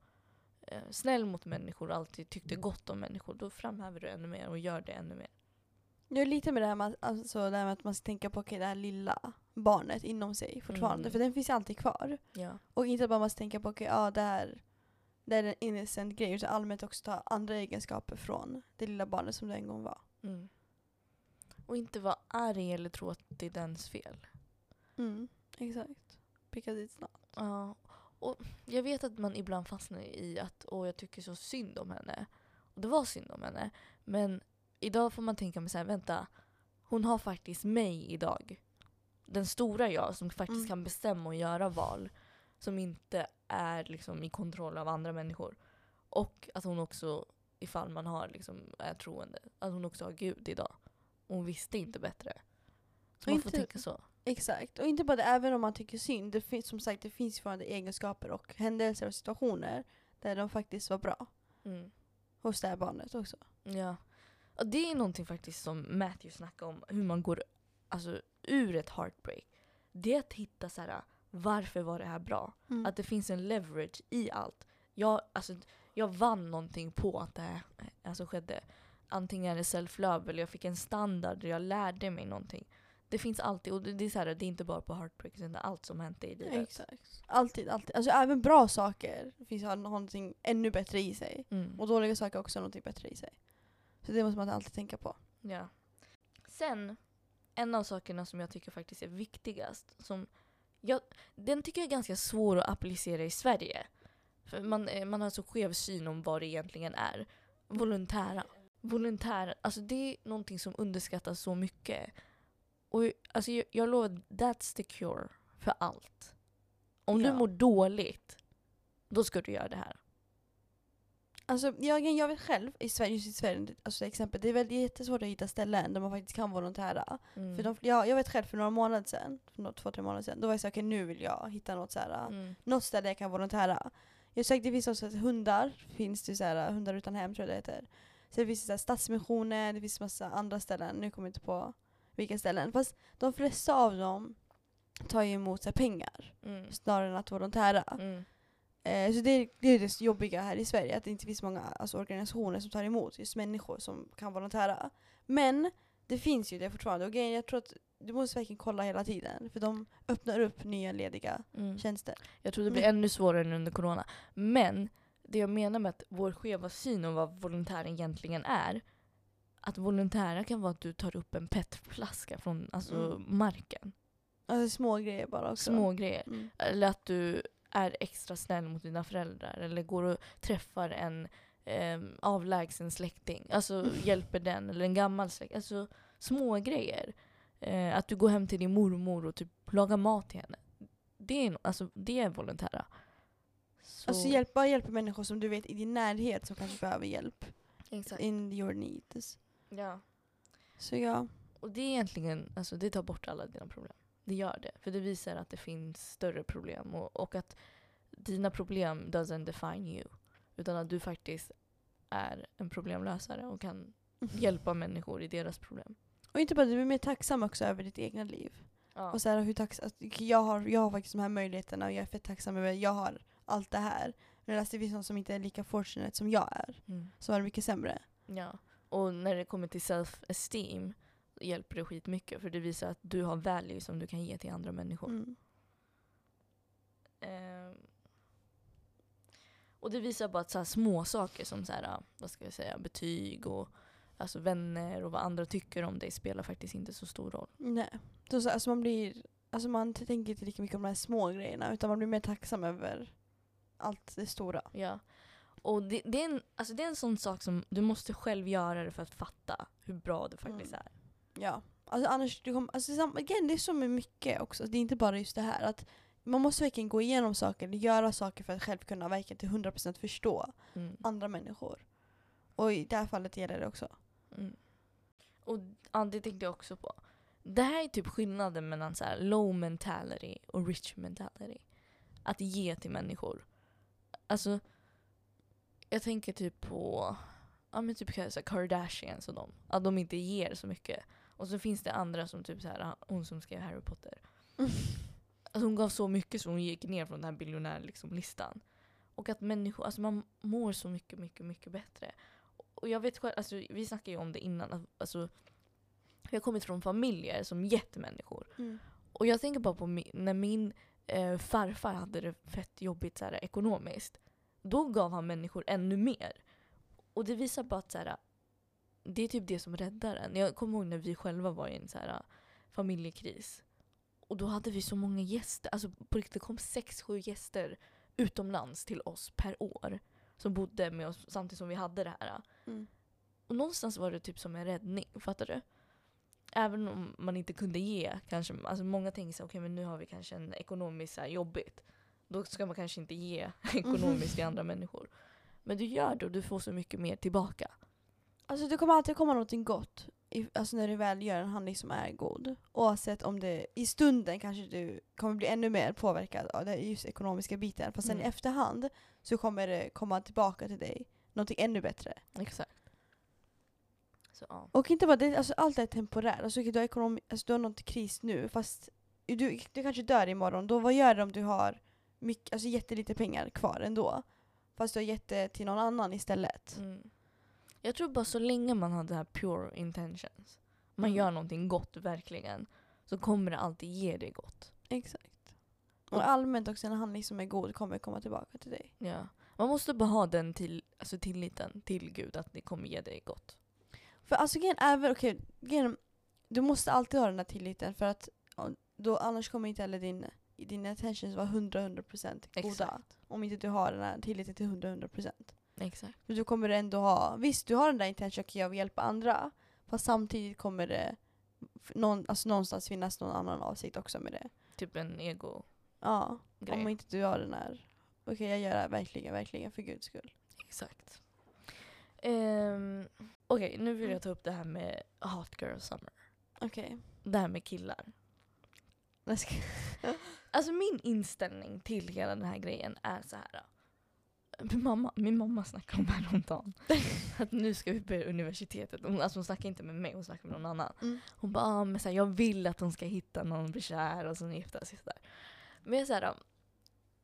[SPEAKER 1] eh, snäll mot människor och alltid tyckte gott om människor, då framhäver du ännu mer och gör det ännu mer.
[SPEAKER 2] Jag är lite med det här med, alltså, det här med att man ska tänka på okej, det här lilla barnet inom sig fortfarande.
[SPEAKER 1] Mm.
[SPEAKER 2] För den finns ju alltid kvar.
[SPEAKER 1] Ja.
[SPEAKER 2] Och inte bara man ska tänka på okej, ja det här det är en innocent grej. Utan allmänt också ta andra egenskaper från det lilla barnet som du en gång var.
[SPEAKER 1] Mm. Och inte vara arg eller tro att det är dens fel.
[SPEAKER 2] Mm, exakt. Because it's not.
[SPEAKER 1] Ja, och jag vet att man ibland fastnar i att åh, jag tycker så synd om henne. Och det var synd om henne. Men idag får man tänka mig så här, vänta. Hon har faktiskt mig idag. Den stora jag som faktiskt
[SPEAKER 2] Mm.
[SPEAKER 1] kan bestämma och göra val. Som inte är liksom i kontroll av andra människor. Och att hon också, ifall man har liksom, är troende, att hon också har Gud idag. Och hon visste inte bättre. Så
[SPEAKER 2] Och
[SPEAKER 1] man får
[SPEAKER 2] inte-
[SPEAKER 1] tänka så.
[SPEAKER 2] Exakt. Och inte bara det, även om man tycker synd. Det finns, som sagt, det finns fortfarande egenskaper och händelser och situationer där de faktiskt var bra.
[SPEAKER 1] Mm.
[SPEAKER 2] Hos det här barnet också.
[SPEAKER 1] Ja. Och det är någonting faktiskt som Matthew snackade om, hur man går alltså, ur ett heartbreak. Det är att hitta så här, varför var det här bra?
[SPEAKER 2] Mm.
[SPEAKER 1] Att det finns en leverage i allt. Jag, alltså, jag vann någonting på att det här alltså, skedde. antingen är det self-love eller jag fick en standard där jag lärde mig någonting. Det finns alltid, och det, är, så här, det är inte bara på heartbreak utan allt som hänt i livet.
[SPEAKER 2] Exakt. Alltid, alltid. Alltså även bra saker finns har någonting ännu bättre i sig.
[SPEAKER 1] Mm.
[SPEAKER 2] Och dåliga saker har också någonting bättre i sig. Så det måste man alltid tänka på.
[SPEAKER 1] Ja. Sen, en av sakerna som jag tycker faktiskt är viktigast, som jag, den tycker jag är ganska svår att applicera i Sverige. För man, eh, man har så skev syn om vad det egentligen är. Volontära. Volontära, alltså det är någonting som underskattas så mycket. Och alltså jag, jag lovar, that's the cure för allt. Om
[SPEAKER 2] Ja.
[SPEAKER 1] du mår dåligt, då ska du göra det här.
[SPEAKER 2] Alltså jag, jag vet själv, i Sverige, just i Sverige, alltså till exempel, det är väldigt jättesvårt att hitta ställen där man faktiskt kan volontära.
[SPEAKER 1] Mm.
[SPEAKER 2] För de, jag, jag vet själv för några månader sedan, för några, två, tre månader sedan, då var jag så här, okej nu vill jag hitta något så här,
[SPEAKER 1] Mm.
[SPEAKER 2] något ställe jag kan volontära. Jag sökte, det finns också hundar, finns det så här, hundar utan hem tror jag det heter. Så det finns så här, Stadsmissionen, det finns massa andra ställen, nu kommer jag inte på vilka ställen. Fast de flesta av dem tar ju emot så här, pengar
[SPEAKER 1] Mm.
[SPEAKER 2] snarare än att volontära.
[SPEAKER 1] Mm.
[SPEAKER 2] Eh, så det, det är det jobbiga här i Sverige, att det inte finns många alltså, organisationer som tar emot just människor som kan volontära. Men det finns ju det fortfarande och grejen, jag tror att du måste verkligen kolla hela tiden för de öppnar upp nya lediga
[SPEAKER 1] Mm.
[SPEAKER 2] tjänster.
[SPEAKER 1] Jag tror det blir
[SPEAKER 2] Mm.
[SPEAKER 1] ännu svårare nu under corona. Men det jag menar med att vår skeva syn om vad volontären egentligen är. Att volontära kan vara att du tar upp en petflaska från alltså,
[SPEAKER 2] Mm.
[SPEAKER 1] marken.
[SPEAKER 2] Alltså små grejer bara också.
[SPEAKER 1] Små grejer.
[SPEAKER 2] Mm.
[SPEAKER 1] Eller att du är extra snäll mot dina föräldrar. Eller går och träffar en eh, avlägsen släkting. Alltså hjälper den. Eller en gammal släkting. Alltså små grejer. Eh, att du går hem till din mormor och typ lagar mat till henne. Det är, alltså, det är volontära. Så,
[SPEAKER 2] Alltså hjälp, bara hjälpa människor som du vet i din närhet som kanske behöver hjälp.
[SPEAKER 1] Exakt.
[SPEAKER 2] In your needs.
[SPEAKER 1] Ja.
[SPEAKER 2] Så ja.
[SPEAKER 1] Och det är egentligen, alltså det tar bort alla dina problem. Det gör det. För det visar att det finns större problem och, och att dina problem doesn't define you. Utan att du faktiskt är en problemlösare och kan hjälpa människor i deras problem.
[SPEAKER 2] Och inte bara du blir mer tacksam också över ditt egna liv.
[SPEAKER 1] Ja.
[SPEAKER 2] Och så här, hur jag, har, jag har faktiskt de här möjligheterna och jag är fett tacksam över att jag har allt det här. Medan det finns någon som inte är lika fortunate som jag är.
[SPEAKER 1] Mm.
[SPEAKER 2] Som är mycket sämre.
[SPEAKER 1] ja. Och när det kommer till self-esteem hjälper det skitmycket. För det visar att du har value som du kan ge till andra människor.
[SPEAKER 2] Mm.
[SPEAKER 1] Ehm, och det visar bara att så här små saker som så här, vad ska jag säga, betyg och alltså vänner och vad andra tycker om dig spelar faktiskt inte så stor roll.
[SPEAKER 2] Nej. Så, så, alltså man blir, alltså man tänker inte lika mycket om de här små grejerna utan man blir mer tacksam över allt det stora.
[SPEAKER 1] Ja. Och det, det, är en, alltså det är en sån sak som du måste själv göra det för att fatta hur bra det faktiskt
[SPEAKER 2] Mm.
[SPEAKER 1] är.
[SPEAKER 2] Ja. Alltså annars, du kommer, alltså igen, det är så med mycket också. Det är inte bara just det här. att Man måste verkligen gå igenom saker, göra saker för att själv kunna verkligen till 100% förstå
[SPEAKER 1] Mm.
[SPEAKER 2] andra människor. Och i det här fallet gäller det också.
[SPEAKER 1] Mm. Och ja, det tänkte jag också på. Det här är typ skillnaden mellan så low mentality och rich mentality. Att ge till människor. Alltså, jag tänker typ på ja, men typ så Kardashians och dem. Att de inte ger så mycket. Och så finns det andra som typ så här, hon som skrev Harry Potter. Alltså hon gav så mycket så hon gick ner från den här biljonärlistan. Liksom, listan. och att människor, alltså man mår så mycket, mycket, mycket bättre. Och jag vet själv, alltså vi snackade ju om det innan, alltså vi har kommit från familjer som gett människor.
[SPEAKER 2] Mm.
[SPEAKER 1] Och jag tänker bara på mi- när min eh, farfar hade det fett jobbigt så här, ekonomiskt. Då gav han människor ännu mer. Och det visar bara att så här, det är typ det som räddar en. Jag kommer ihåg när vi själva var i en så här, familjekris. Och då hade vi så många gäster. Alltså på riktigt, det kom sex, sju gäster utomlands till oss per år. Som bodde med oss samtidigt som vi hade det här.
[SPEAKER 2] Mm.
[SPEAKER 1] Och någonstans var det typ som en räddning, fattar du? Även om man inte kunde ge, kanske, alltså många tänker okej men nu har vi kanske en ekonomiskt så här jobbigt. Då ska man kanske inte ge (laughs) ekonomiskt till (laughs) andra människor. Men du gör det och du får så mycket mer tillbaka.
[SPEAKER 2] Alltså det kommer alltid komma någonting gott. I, alltså när du väl gör en handling som är god. Oavsett om det i stunden kanske du kommer bli ännu mer påverkad av den just ekonomiska biten. Fast sen
[SPEAKER 1] Mm.
[SPEAKER 2] i efterhand så kommer det komma tillbaka till dig någonting ännu bättre.
[SPEAKER 1] Exakt. Så ja.
[SPEAKER 2] Och inte bara det, alltså allt är temporärt. Alltså, du, har ekonomi, alltså, du har någon kris nu fast du, du kanske dör imorgon. Då vad gör det om du har mycket, alltså jättelite pengar kvar ändå? Fast du har gett det till någon annan istället.
[SPEAKER 1] Mm. Jag tror bara så länge man har det här pure intentions, man
[SPEAKER 2] Mm.
[SPEAKER 1] gör någonting gott verkligen, så kommer det alltid ge dig gott.
[SPEAKER 2] Exakt. Och allmänt också, en handling som är god kommer komma tillbaka till dig.
[SPEAKER 1] Ja. Man måste bara ha den till, alltså tilliten till Gud att det kommer ge dig gott.
[SPEAKER 2] För alltså grejen är väl, okej, grejen- du måste alltid ha den här tilliten för att då, annars kommer inte heller din, dina attentions vara 100-100% goda.
[SPEAKER 1] Exakt.
[SPEAKER 2] Om inte du har den här tilliten till 100-100%.
[SPEAKER 1] Exakt.
[SPEAKER 2] För du kommer ändå ha, visst du har den där intention okay, av att hjälpa andra, fast samtidigt kommer det någon, alltså någonstans finnas någon annan avsikt också med det.
[SPEAKER 1] Typ en ego-grej.
[SPEAKER 2] Ja, om inte du har den här, okej jag gör det här verkligen, verkligen för guds skull.
[SPEAKER 1] Exakt. Um, Okej, nu vill jag ta upp det här med Hot Girl Summer.
[SPEAKER 2] Okej.
[SPEAKER 1] Det här med killar.
[SPEAKER 2] Jag (laughs)
[SPEAKER 1] Alltså min inställning till hela den här grejen är så här. Min mamma, min mamma snackade om häromdagen (laughs) att nu ska vi börja universitetet. Hon, alltså hon snackar inte med mig, hon snackar med någon annan.
[SPEAKER 2] Mm.
[SPEAKER 1] Hon bara, ah, men så här, jag vill att hon ska hitta någon, bli kär och sen gifta sig. Så där. Men jag så här,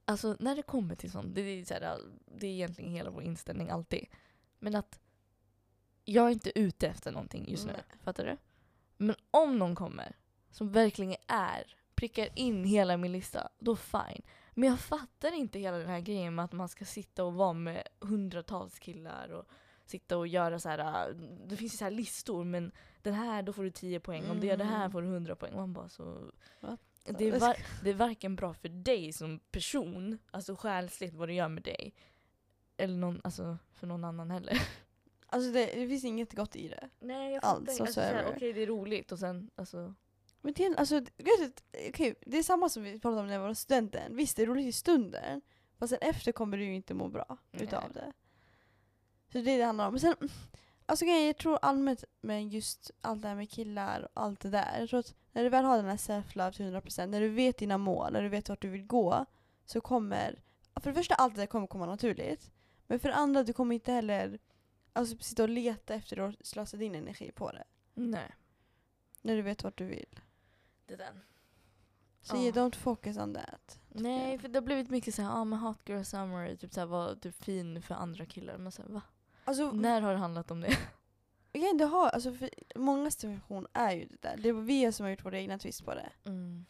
[SPEAKER 1] alltså när det kommer till sånt, det är, så här, det är egentligen hela vår inställning alltid. Men att jag är inte ute efter någonting just nu.
[SPEAKER 2] Nej.
[SPEAKER 1] Fattar du? Men om någon kommer som verkligen är, prickar in hela min lista, då fine. Men jag fattar inte hela den här grejen med att man ska sitta och vara med hundratals killar och sitta och göra så här. äh, det finns ju så här listor men den här då får du 10 poäng, om du gör det här
[SPEAKER 2] Mm.
[SPEAKER 1] får du 100 poäng. Man bara så...
[SPEAKER 2] What
[SPEAKER 1] Det är, var, det är varken bra för dig som person, alltså själsligt vad det gör med dig, eller någon, alltså, för någon annan heller.
[SPEAKER 2] Alltså det, det finns inget gott i det.
[SPEAKER 1] Nej jag fattar inte. Alltså,
[SPEAKER 2] så är
[SPEAKER 1] såhär,
[SPEAKER 2] det.
[SPEAKER 1] Okej det är roligt och sen alltså...
[SPEAKER 2] Men det, är- alltså, okej, det är samma som vi pratade om när vi var studenten. Visst det är roligt i stunden, fast sen efter kommer du ju inte må bra
[SPEAKER 1] Nej.
[SPEAKER 2] utav det. Så det är det det handlar om. Men sen, alltså jag tror allmänt med just allt det här med killar och allt det där. Jag tror att när du väl har den här self-love till 100%, när du vet dina mål, när du vet vart du vill gå, så kommer, för det första allt det där kommer komma naturligt. Men för det andra, du kommer inte heller alltså, sitta och leta efter och slösa din energi på det.
[SPEAKER 1] Nej.
[SPEAKER 2] När du vet vart du vill.
[SPEAKER 1] Det den.
[SPEAKER 2] Så
[SPEAKER 1] Ja.
[SPEAKER 2] yeah, don't focus on that.
[SPEAKER 1] Nej för det har blivit mycket såhär, ah men hot girl summer, typ såhär var typ fin för andra killar. Men såhär, va?
[SPEAKER 2] Alltså,
[SPEAKER 1] När har det handlat om det? (laughs)
[SPEAKER 2] igen, det har, alltså för många situation är ju det där. Det är vi som har gjort våra egna twist på det.
[SPEAKER 1] Mm.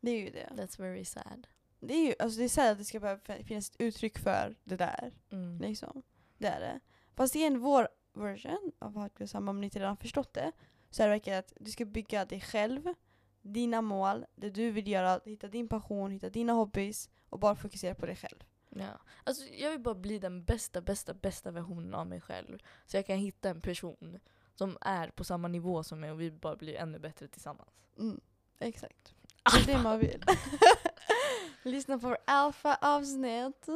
[SPEAKER 2] Det är ju det.
[SPEAKER 1] That's very sad.
[SPEAKER 2] Det är ju alltså det är här att det ska behöva finnas ett uttryck för det där.
[SPEAKER 1] Mm.
[SPEAKER 2] Liksom. Det är det. Fast igen, vår version av Hardcore Summer, om ni inte redan förstått det, så är det verkligen att du ska bygga dig själv, dina mål, det du vill göra, hitta din passion, hitta dina hobbys och bara fokusera på dig själv.
[SPEAKER 1] Ja. Alltså, jag vill bara bli den bästa, bästa, bästa versionen av mig själv. Så jag kan hitta en person som är på samma nivå som mig och vi bara blir ännu bättre tillsammans.
[SPEAKER 2] Mm, exakt. Det är det man vill. (laughs) Lyssna på alfa-avsnitt.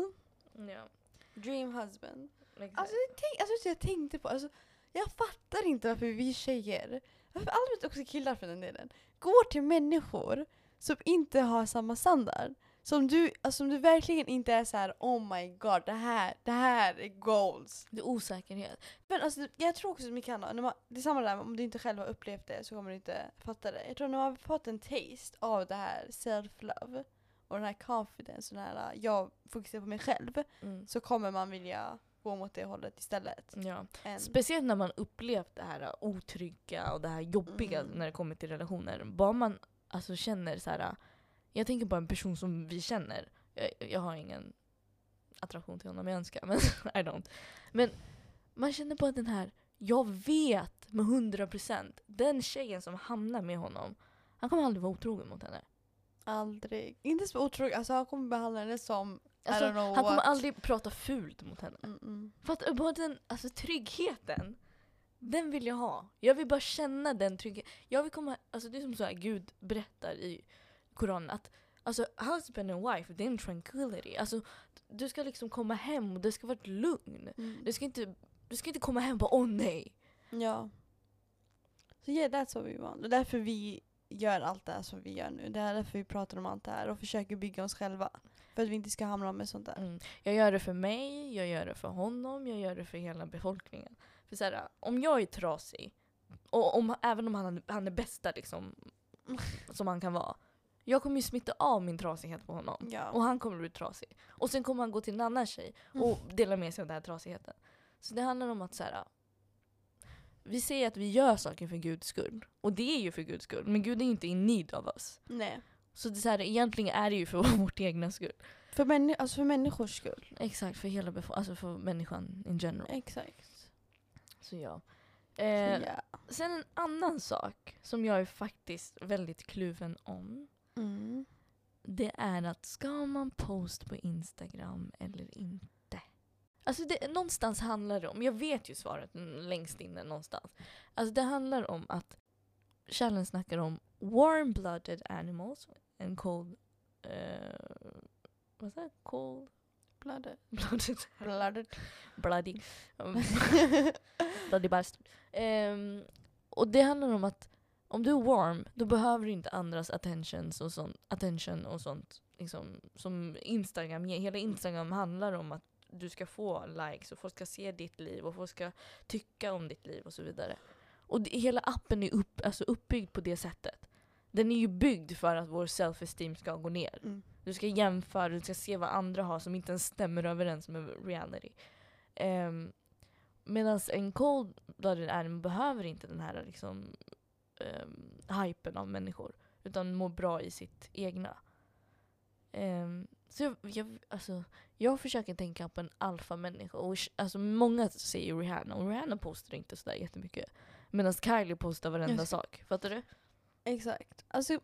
[SPEAKER 1] Ja.
[SPEAKER 2] Dream husband.
[SPEAKER 1] Exakt.
[SPEAKER 2] Alltså, jag, tänk, alltså så jag tänkte på, alltså, jag fattar inte varför vi tjejer, varför allmänt också killar för den delen, går till människor som inte har samma standard. Som du, alltså, som du verkligen inte är så här: oh my god, det här, det här är goals.
[SPEAKER 1] det är osäkerhet.
[SPEAKER 2] Men alltså, jag tror också mycket annat, när man, det är samma där, om du inte själv har upplevt det så kommer du inte fatta det. Jag tror när man har fått en taste av det här self-love och den här confidence och den här jag fokuserar på mig själv
[SPEAKER 1] Mm.
[SPEAKER 2] så kommer man vilja gå mot det hållet istället.
[SPEAKER 1] Ja.
[SPEAKER 2] än-
[SPEAKER 1] Speciellt när man upplevt det här otrygga och det här jobbiga
[SPEAKER 2] Mm.
[SPEAKER 1] när det kommer till relationer. Bara man alltså, känner så här. Jag tänker på en person som vi känner. Jag, jag har ingen attraktion till honom jag önskar, men (laughs) I don't. Men man känner bara den här, jag vet med 100% den tjejen som hamnar med honom, han kommer aldrig vara otrogen mot henne.
[SPEAKER 2] Aldrig. Inte så otroligt, alltså han kommer behandla henne som
[SPEAKER 1] Alltså, han kommer
[SPEAKER 2] what.
[SPEAKER 1] aldrig prata fult mot henne.
[SPEAKER 2] Mm -mm.
[SPEAKER 1] Fattar du? Bara den alltså, tryggheten. Den vill jag ha. Jag vill bara känna den tryggheten. Jag vill komma, alltså det är som så här, Gud berättar i Koranen att alltså, husband and wife, det är en tranquility. Alltså, du ska liksom komma hem och det ska vara ett lugn.
[SPEAKER 2] Mm.
[SPEAKER 1] Du ska inte, du ska inte komma hem och bara åh nej.
[SPEAKER 2] Ja. Så yeah, that's what we want. Och därför vi gör allt det här som vi gör nu. Det är därför vi pratar om allt det här och försöker bygga oss själva. För att vi inte ska hamna med sånt där.
[SPEAKER 1] Mm. Jag gör det för mig, jag gör det för honom, jag gör det för hela befolkningen. För så här, om jag är trasig, och om, även om han, han är bästa liksom, (laughs) som han kan vara. Jag kommer ju smitta av min trasighet på honom.
[SPEAKER 2] Ja.
[SPEAKER 1] Och han kommer bli trasig. Och sen kommer han gå till en annan tjej och dela med sig av den här trasigheten. Så det handlar om att så här, vi säger att vi gör saker för Guds skull. Och det är ju för Guds skull. Men Gud är inte in need av oss.
[SPEAKER 2] Nej.
[SPEAKER 1] Så det är så här, egentligen är det ju för (laughs) vårt egna skull.
[SPEAKER 2] För, männi- alltså för människors skull.
[SPEAKER 1] Exakt, för hela befo- alltså för människan in general.
[SPEAKER 2] Exakt.
[SPEAKER 1] Så ja. Eh,
[SPEAKER 2] ja.
[SPEAKER 1] Sen en annan sak som jag är faktiskt väldigt kluven om.
[SPEAKER 2] Mm.
[SPEAKER 1] Det är att ska man post på Instagram eller inte? Alltså det, någonstans handlar det om, jag vet ju svaret längst inne någonstans. Alltså det handlar om att Kärlen snackar om warm-blooded animals and cold... Uh, vad sa jag? Cold
[SPEAKER 2] Blooded.
[SPEAKER 1] blooded.
[SPEAKER 2] Blooded.
[SPEAKER 1] Bloody. Um, (laughs) bloody bastard. Ehm, och det handlar om att om du är warm, då behöver du inte andras attentions och sånt, attention och sånt. Liksom, som Instagram. Hela Instagram handlar om att du ska få likes och folk ska se ditt liv och folk ska tycka om ditt liv och så vidare. Och det, hela appen är upp, alltså uppbyggd på det sättet. Den är ju byggd för att vår self-esteem ska gå ner.
[SPEAKER 2] Mm.
[SPEAKER 1] Du ska jämföra, du ska se vad andra har som inte ens stämmer överens med reality. Um, Medan en cold-blooded animal behöver inte den här liksom, um, hypen av människor. Utan mår bra i sitt egna. Ehm, så jag, jag, alltså, jag försöker tänka på en alfamänniska. Och, alltså, många säger Rihanna, och Rihanna postar inte sådär jättemycket. Medan Kylie postar varenda sak. Fattar du?
[SPEAKER 2] Exakt. Alltså,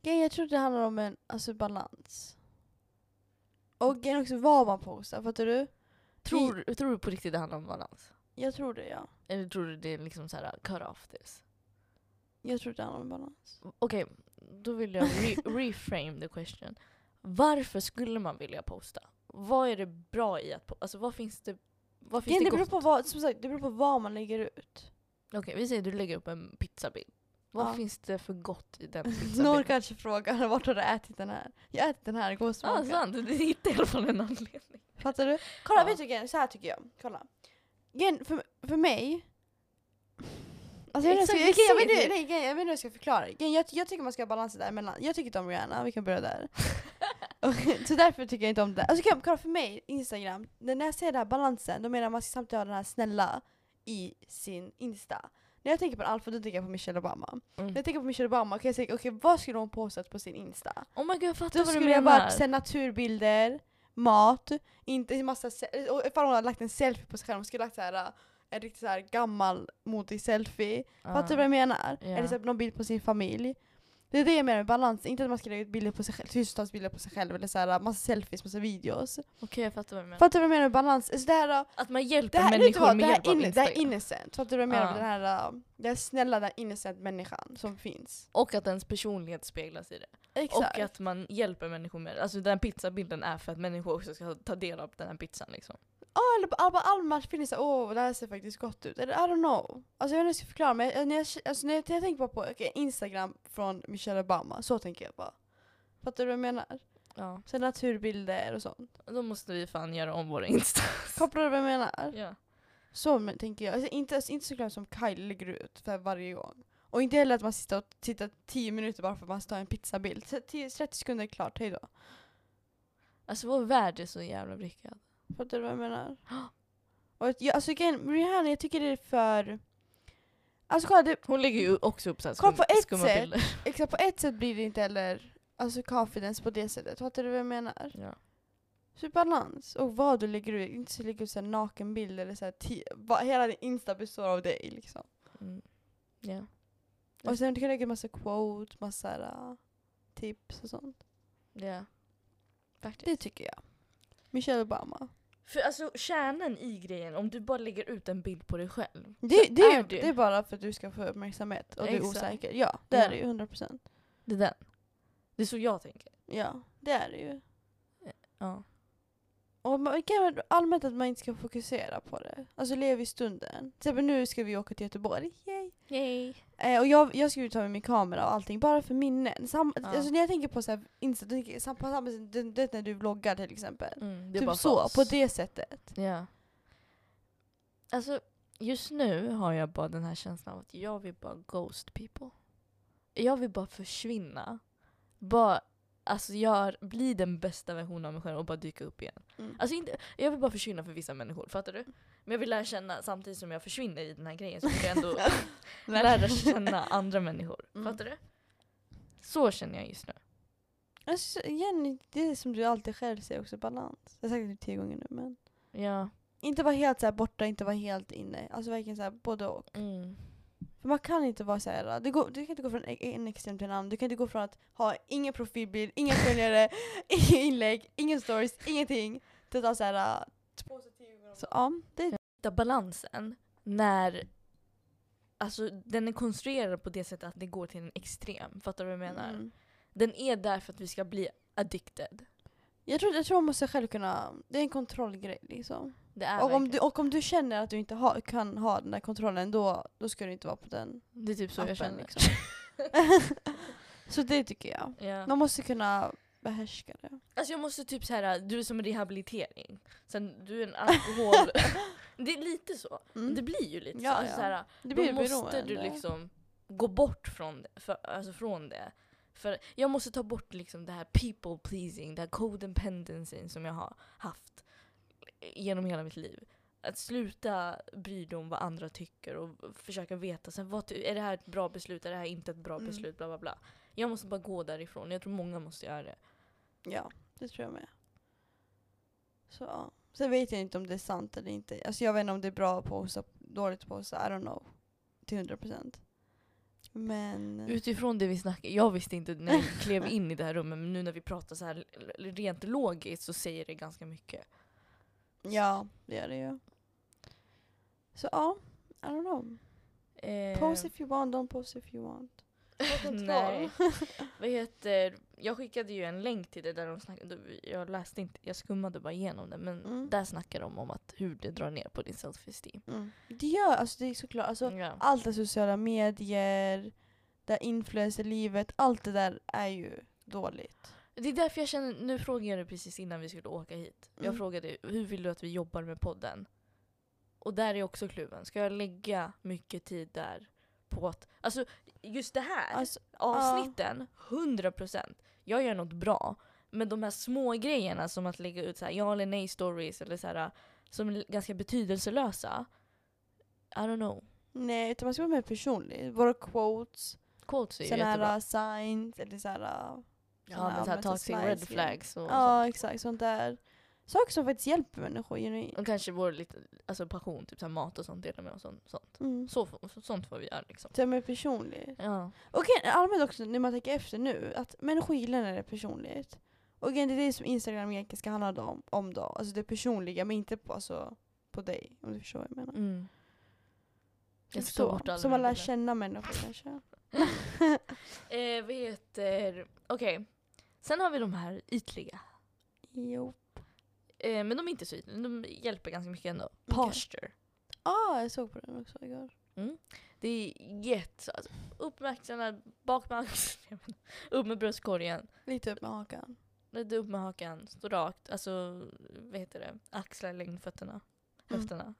[SPEAKER 2] jag tror det handlar om en alltså, balans. Och också vad man postar, fattar du?
[SPEAKER 1] Tror, tror du på riktigt det handlar om balans?
[SPEAKER 2] Jag tror det ja.
[SPEAKER 1] Eller tror du det är liksom såhär, cut off this?
[SPEAKER 2] Jag tror det handlar om balans.
[SPEAKER 1] Okej, då vill jag re- (laughs) reframe the question. Varför skulle man vilja posta? Vad är det bra i att posta? Alltså vad finns det, vad finns
[SPEAKER 2] Grejen,
[SPEAKER 1] det
[SPEAKER 2] det, beror på vad, som sagt, det beror på vad man lägger ut.
[SPEAKER 1] Okej, vi säger att du lägger upp en pizzabild. Vad
[SPEAKER 2] Ja.
[SPEAKER 1] finns det för gott i den (laughs)
[SPEAKER 2] Någon
[SPEAKER 1] pizzabilden?
[SPEAKER 2] kanske frågar vart har du ätit den här? Jag har ätit den här, gå och
[SPEAKER 1] Ja,
[SPEAKER 2] smaka.
[SPEAKER 1] ah, sant. Du hittar i alla fall en anledning.
[SPEAKER 2] Fattar du? Kolla,
[SPEAKER 1] Ja.
[SPEAKER 2] vet du grejen? Så här tycker jag. Kolla. Grejen, för, för mig... Alltså jag, vet jag,
[SPEAKER 1] Exakt,
[SPEAKER 2] jag,
[SPEAKER 1] jag
[SPEAKER 2] vet,
[SPEAKER 1] det.
[SPEAKER 2] nej, grejen, jag vet inte hur jag ska förklara. Grejen, jag, jag tycker man ska ha balansen däremellan. Jag tycker inte om Rihanna, vi kan börja där. (laughs) (laughs) Så därför tycker jag inte om det. Alltså kolla, kolla för mig, Instagram, när jag ser den här balansen, då menar jag att man ska samtidigt ha den här snälla i sin Insta. När jag tänker på en alfa, då tänker jag på Michelle Obama. När
[SPEAKER 1] Mm.
[SPEAKER 2] jag tänker på Michelle Obama kan jag säga, okej vad skulle hon postat på sin Insta?
[SPEAKER 1] Oh my god, jag fattar
[SPEAKER 2] Då
[SPEAKER 1] vad du
[SPEAKER 2] skulle jag
[SPEAKER 1] menar.
[SPEAKER 2] varit sen naturbilder, mat, inte massa se- och ifall hon hade lagt en selfie på sig själv, hon skulle lagt så här, äh, en riktigt så här gammal modig selfie. Fattar du vad jag menar?
[SPEAKER 1] Ja.
[SPEAKER 2] Eller så här, någon bild på sin familj. Det är det jag menar med balans, inte att man ska lägga ut bilder på sig själv, tusentals bilder på sig själv eller så här, massa selfies, massa videos.
[SPEAKER 1] Okej, jag fattar vad du menar.
[SPEAKER 2] Fattar du vad jag menar med balans? Alltså det här, äh,
[SPEAKER 1] Att man hjälper
[SPEAKER 2] här,
[SPEAKER 1] människor
[SPEAKER 2] vad,
[SPEAKER 1] med
[SPEAKER 2] det här,
[SPEAKER 1] hjälp av
[SPEAKER 2] inne, det här är
[SPEAKER 1] Instagram.
[SPEAKER 2] innocent. Fattar du vad jag menar
[SPEAKER 1] Ja.
[SPEAKER 2] med den här, äh, den här snälla, den här innocent människan som finns?
[SPEAKER 1] Och att ens personlighet speglas i det.
[SPEAKER 2] Exakt.
[SPEAKER 1] Och att man hjälper människor med det. Alltså den pizzabilden är för att människor också ska ta del av den här pizzan liksom.
[SPEAKER 2] Ja, eller bara bara allmänt finns det såhär, åh det här ser faktiskt gott ut. Eller I don't know. Alltså jag vet inte hur jag ska förklara men jag- när jag, alltså, när jag, tänker bara på okej, Instagram från Michelle Obama, så tänker jag bara. Fattar du vad jag menar?
[SPEAKER 1] Ja.
[SPEAKER 2] Sen naturbilder och sånt.
[SPEAKER 1] Då måste vi fan göra om våra Insta.
[SPEAKER 2] Kopplar du vad jag menar?
[SPEAKER 1] ja.
[SPEAKER 2] Så men, tänker jag. Alltså, inte, inte såklart som Kylie lägger ut för varje gång. Och inte heller att man sitter och tittar 10 minuter bara för att man ska ta en pizzabild. Så 10 30 sekunder är klart, hejdå.
[SPEAKER 1] Också vår värld är så jävla vrickad.
[SPEAKER 2] Fattar du vad jag menar? (gasps) Och jag, alltså igen, Rihanna, jag tycker det är för... Alltså kolla, det,
[SPEAKER 1] Hon lägger ju också upp så här
[SPEAKER 2] Kolla på
[SPEAKER 1] skum,
[SPEAKER 2] ett
[SPEAKER 1] skumma
[SPEAKER 2] sätt.
[SPEAKER 1] bilder. (laughs)
[SPEAKER 2] Exakt, på ett sätt blir det inte heller alltså confidence på det sättet. Fattar du vad jag menar?
[SPEAKER 1] Ja.
[SPEAKER 2] Så balans. Och vad du lägger ut. Inte så lägger ut så här nakenbilder eller så här ti- va, Hela din Insta består av dig liksom.
[SPEAKER 1] Mm. Ja.
[SPEAKER 2] Och sen du kan lägga massa quote, massa uh, tips och sånt.
[SPEAKER 1] Ja. Faktiskt.
[SPEAKER 2] Det tycker jag. Michelle Obama.
[SPEAKER 1] För alltså kärnan i grejen, om du bara lägger ut en bild på dig själv.
[SPEAKER 2] Det, det, är,
[SPEAKER 1] det.
[SPEAKER 2] det är bara för att du ska få uppmärksamhet och du är
[SPEAKER 1] Exakt.
[SPEAKER 2] osäker. Ja, det
[SPEAKER 1] Ja.
[SPEAKER 2] är det ju. 100%.
[SPEAKER 1] Det är den. Det är så jag tänker.
[SPEAKER 2] Ja, det är det ju.
[SPEAKER 1] Ja.
[SPEAKER 2] Och man, allmänt att man inte ska fokusera på det. Alltså lev i stunden. Till exempel nu ska vi åka till Göteborg. Yay.
[SPEAKER 1] Yay.
[SPEAKER 2] Eh, och jag, jag ju ta med min kamera och allting, bara för minnen. Sam,
[SPEAKER 1] Ja.
[SPEAKER 2] alltså när jag tänker på så här, Insta, på samma sätt, du vet när du vloggar till exempel.
[SPEAKER 1] Mm, det
[SPEAKER 2] Typ så,
[SPEAKER 1] oss.
[SPEAKER 2] på det sättet.
[SPEAKER 1] Ja. Alltså, just nu har jag bara den här känslan av att jag vill bara ghost people. Jag vill bara försvinna. Bara, alltså gör, bli den bästa versionen av mig själv och bara dyka upp igen.
[SPEAKER 2] Mm.
[SPEAKER 1] Alltså inte, jag vill bara försvinna för vissa människor, fattar du? Men jag vill lära känna, samtidigt som jag försvinner i den här grejen, så vill jag ändå (laughs) lära känna andra människor.
[SPEAKER 2] Mm.
[SPEAKER 1] Fattar du? Så känner jag just nu.
[SPEAKER 2] Alltså, igen, det är som du alltid själv säger också, balans. Jag har sagt det tio gånger nu men.
[SPEAKER 1] Ja.
[SPEAKER 2] Inte vara helt så borta, inte vara helt inne. Alltså verkligen så här både och.
[SPEAKER 1] Mm.
[SPEAKER 2] För man kan inte vara så här. Det går, du kan inte gå från en, en extrem till en annan. Du kan inte gå från att ha ingen profilbild, inga följare, (laughs) inga inlägg, ingen stories, ingenting. Till att ha så här. Så ja, det är
[SPEAKER 1] Hitta balansen när Alltså den är konstruerad på det sättet att det går till en extrem. Fattar du vad jag menar?
[SPEAKER 2] Mm.
[SPEAKER 1] Den är där för att vi ska bli addicted.
[SPEAKER 2] Jag tror, jag tror man måste själv kunna, det är en kontrollgrej liksom.
[SPEAKER 1] Det är
[SPEAKER 2] Och om,
[SPEAKER 1] verkligen-
[SPEAKER 2] du, och om du känner att du inte ha, kan ha den där kontrollen då, då ska du inte vara på den
[SPEAKER 1] Det är typ så
[SPEAKER 2] appen.
[SPEAKER 1] jag känner.
[SPEAKER 2] Liksom. (laughs) så det tycker jag.
[SPEAKER 1] Ja.
[SPEAKER 2] Man måste kunna behärska det.
[SPEAKER 1] Alltså jag måste typ så här, du är som rehabilitering. Sen du är en alkohol... (laughs) det är lite så.
[SPEAKER 2] Mm.
[SPEAKER 1] Det blir ju lite
[SPEAKER 2] Ja,
[SPEAKER 1] så. Alltså
[SPEAKER 2] ja.
[SPEAKER 1] så här,
[SPEAKER 2] Det
[SPEAKER 1] då
[SPEAKER 2] blir
[SPEAKER 1] måste du liksom gå bort från det. För, alltså från det. För jag måste ta bort liksom det här people pleasing, det här codependencyn som jag har haft genom hela mitt liv. Att sluta bry dig om vad andra tycker och försöka veta, så här, vad, är det här ett bra beslut, är det här inte ett bra
[SPEAKER 2] Mm.
[SPEAKER 1] beslut, bla bla bla. Jag måste bara gå därifrån, jag tror många måste göra det.
[SPEAKER 2] Ja, det tror jag med. Så. Sen vet jag inte om det är sant eller inte. Alltså jag vet inte om det är bra att dåligt på att I don't know. Till 100 procent. Men...
[SPEAKER 1] Utifrån det vi snackade, jag visste inte när jag klev in i det här rummet, men nu när vi pratar så här rent logiskt så säger det ganska mycket.
[SPEAKER 2] Ja, det gör det ju. Så ja, I don't know.
[SPEAKER 1] Eh,
[SPEAKER 2] Post if you want, don't post if you want.
[SPEAKER 1] Nej. (laughs) Vad heter, jag skickade ju en länk till det där de snackade, jag läste inte, jag skummade bara igenom det, men
[SPEAKER 2] Mm.
[SPEAKER 1] där snackar de om att hur det drar ner på din self-esteem.
[SPEAKER 2] Mm. Det gör, alltså det är såklart, alltså
[SPEAKER 1] Ja.
[SPEAKER 2] allt det sociala medier, det influencerlivet, allt det där är ju dåligt.
[SPEAKER 1] Det är därför jag känner, nu frågade jag dig precis innan vi skulle åka hit. Jag
[SPEAKER 2] Mm.
[SPEAKER 1] frågade hur vill du att vi jobbar med podden? Och där är också kluven. Ska jag lägga mycket tid där på att, alltså just det här
[SPEAKER 2] Alltså,
[SPEAKER 1] avsnitten, 100%. Jag gör något bra. Men de här små grejerna som att lägga ut så här, ja eller nej stories eller så här, som är ganska betydelselösa. I don't know.
[SPEAKER 2] nej, utan man ska vara mer personlig. Våra quotes,
[SPEAKER 1] Quotes är
[SPEAKER 2] här signs, eller så här,
[SPEAKER 1] Ja men så här toxic red flags och
[SPEAKER 2] Ja,
[SPEAKER 1] sånt.
[SPEAKER 2] exakt. Sånt där. Saker som faktiskt hjälper människor genuint.
[SPEAKER 1] Och kanske vår lite, alltså passion, typ så här mat och sånt delar med oss. Sånt. sånt.
[SPEAKER 2] Mm.
[SPEAKER 1] Så, så, sånt får vi göra liksom.
[SPEAKER 2] Så mer personlig.
[SPEAKER 1] Ja.
[SPEAKER 2] Och igen, allmänt också när man tänker efter nu, att människor gillar när det är personligt. Och igen, det är det som Instagram egentligen ska handla om, om då. Alltså det personliga, men inte på, alltså, på dig. Om du förstår vad jag menar.
[SPEAKER 1] Mm. Jag
[SPEAKER 2] så, så man lär känna människor kanske. (laughs)
[SPEAKER 1] Eh, vad heter, okej. Sen har vi de här ytliga.
[SPEAKER 2] Jo.
[SPEAKER 1] Eh, men de är inte så ytliga, de hjälper ganska mycket ändå. Posture.
[SPEAKER 2] Ah, jag såg på den också igår.
[SPEAKER 1] Det är jätte... Alltså, upp med axlarna, bak med axlarna, (laughs) upp med bröstkorgen.
[SPEAKER 2] Lite upp med hakan.
[SPEAKER 1] Lite upp med hakan, stå rakt. Alltså, vad heter det? Axlar, längd, fötterna,
[SPEAKER 2] Mm.
[SPEAKER 1] höfterna.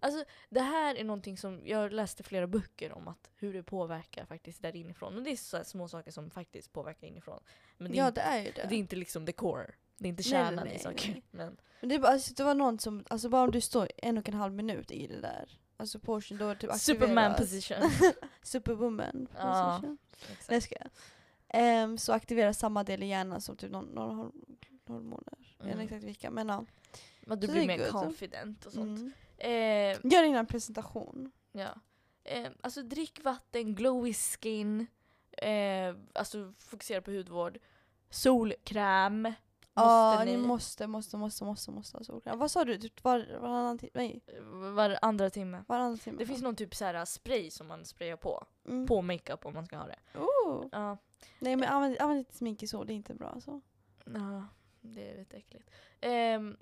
[SPEAKER 1] Alltså, det här är någonting som jag läste flera böcker om att hur det påverkar faktiskt där inifrån. Och det är så små saker som faktiskt påverkar inifrån. Men det är,
[SPEAKER 2] Ja,
[SPEAKER 1] inte,
[SPEAKER 2] det är ju det.
[SPEAKER 1] det är inte liksom the core. Det är inte kärnan
[SPEAKER 2] nej,
[SPEAKER 1] i
[SPEAKER 2] nej,
[SPEAKER 1] saker.
[SPEAKER 2] nej.
[SPEAKER 1] Men,
[SPEAKER 2] Men det, är bara, alltså, det var någon som, alltså bara om du står en och en halv minut i det där. Alltså portion, då typ
[SPEAKER 1] Superman position. (laughs)
[SPEAKER 2] Superwoman
[SPEAKER 1] Ja.
[SPEAKER 2] position.
[SPEAKER 1] Exakt.
[SPEAKER 2] Nej, ska jag. Ehm, så aktiveras samma del i hjärnan som typ någon, några hor- hormoner. Jag vet
[SPEAKER 1] Mm.
[SPEAKER 2] inte exakt vilka, men ja.
[SPEAKER 1] Men du
[SPEAKER 2] Så
[SPEAKER 1] blir mer
[SPEAKER 2] good.
[SPEAKER 1] confident och sånt.
[SPEAKER 2] Mm.
[SPEAKER 1] Eh,
[SPEAKER 2] Gör innan presentation.
[SPEAKER 1] Ja. Eh, alltså drick vatten, glowy skin, eh, alltså fokusera på hudvård, solkräm.
[SPEAKER 2] Ja, ni
[SPEAKER 1] ni?
[SPEAKER 2] måste, måste, måste, måste, måste ha solkräm. Vad sa du? Typ var, varannan timme? Nej,
[SPEAKER 1] Var andra timme.
[SPEAKER 2] varannan timme.
[SPEAKER 1] Det finns någon typ så här spray som man sprayar på,
[SPEAKER 2] mm.
[SPEAKER 1] på makeup om man ska ha det.
[SPEAKER 2] Oh.
[SPEAKER 1] Ja,
[SPEAKER 2] Nej men använd, använd inte smink i sol, det är inte bra alltså.
[SPEAKER 1] ja det är lite äckligt. Ehm,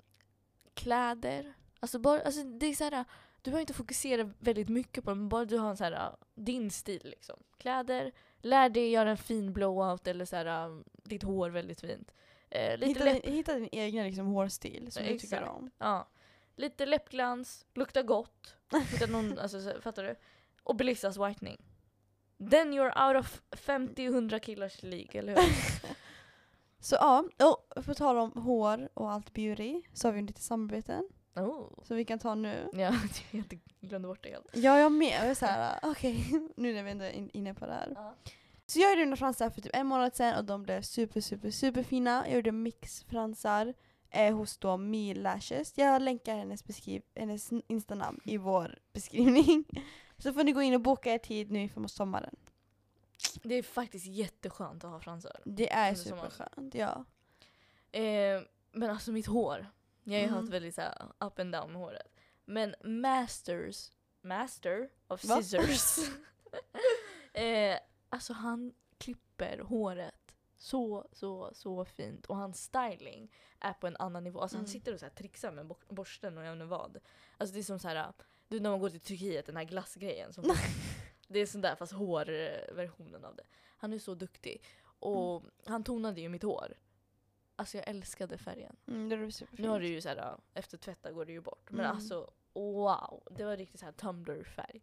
[SPEAKER 1] kläder, alltså, bara, alltså det är så här, du behöver inte fokusera väldigt mycket på det, men bara du har en så här, din stil liksom. Kläder, lär dig göra en fin blowout eller så här, ditt hår väldigt fint. Eh, lite
[SPEAKER 2] Hitta,
[SPEAKER 1] läpp
[SPEAKER 2] din, hitta din egen liksom, hårstil som
[SPEAKER 1] Ja,
[SPEAKER 2] du tycker
[SPEAKER 1] exakt.
[SPEAKER 2] om.
[SPEAKER 1] Ja. Lite läppglans, lukta gott. Hitta någon, (laughs) alltså, så, fattar du? Och Belissas whitening. Then you're out of 50-100 killars League, eller hur? (laughs)
[SPEAKER 2] Så ja, och på tal om hår och allt beauty så har vi lite samarbeten
[SPEAKER 1] Oh.
[SPEAKER 2] som vi kan ta nu.
[SPEAKER 1] Ja, (laughs) jag glömde bort det helt.
[SPEAKER 2] Ja, jag med. Jag är såhär, okej, nu när vi ändå är in- inne på det här.
[SPEAKER 1] Ja.
[SPEAKER 2] Så jag gjorde mina fransar för typ en månad sedan och de blev super, super, super fina. Jag gjorde mixfransar eh, hos då Me Lashes. Jag länkar hennes, beskriv hennes instanamn i vår beskrivning. (laughs) Så får ni gå in och boka er tid nu inför sommaren.
[SPEAKER 1] Det är faktiskt jätteskönt att ha fransar.
[SPEAKER 2] Det är superskönt, ja.
[SPEAKER 1] Eh, men alltså mitt hår. Jag har ju
[SPEAKER 2] Mm.
[SPEAKER 1] haft väldigt såhär up and down med håret. Men masters, master of scissors. (laughs) eh, alltså han klipper håret så, så, så fint. Och hans styling är på en annan nivå. Alltså
[SPEAKER 2] Mm.
[SPEAKER 1] han sitter och så här trixar med bor- borsten och jag inte vad. Alltså det är som så här, du när man går till Turkiet, den här glassgrejen. Som (laughs) det är sån där fast hårversionen av det. Han är så duktig. Och
[SPEAKER 2] Mm.
[SPEAKER 1] han tonade ju mitt hår. Alltså jag älskade färgen.
[SPEAKER 2] Mm, det är.
[SPEAKER 1] Nu har det ju så här, efter tvätta går det ju bort. Men
[SPEAKER 2] Mm.
[SPEAKER 1] alltså wow, det var riktigt så här Tumblr-färg.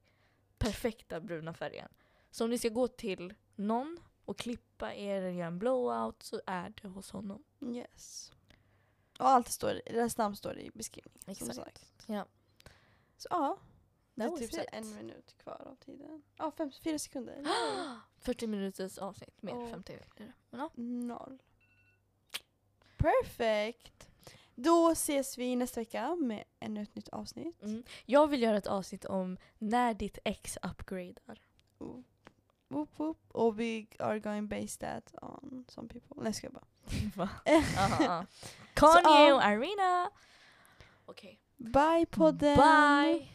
[SPEAKER 1] Perfekta bruna färgen. Så om ni ska gå till någon och klippa er eller göra en blowout så är det hos honom.
[SPEAKER 2] Yes. Och allt står, deras namn står i beskrivningen.
[SPEAKER 1] Exakt. Ja.
[SPEAKER 2] Så ja. Det är typ så en minut kvar av tiden. Ja, fem, fyra sekunder. (gasps)
[SPEAKER 1] 40 minuters avsnitt, mer
[SPEAKER 2] Åh.
[SPEAKER 1] 50 blir det. Men ja.
[SPEAKER 2] Noll. Perfekt. Då ses vi nästa vecka med ännu ett nytt avsnitt.
[SPEAKER 1] Mm. Jag vill göra ett avsnitt om när ditt ex upgradar.
[SPEAKER 2] Oop, oop, oop. Och vi are going base that on some people. Nej, ska jag bara.
[SPEAKER 1] Va? Aha, aha. Kanye
[SPEAKER 2] ja.
[SPEAKER 1] och Irina! Okej.
[SPEAKER 2] Bye podden!
[SPEAKER 1] Bye!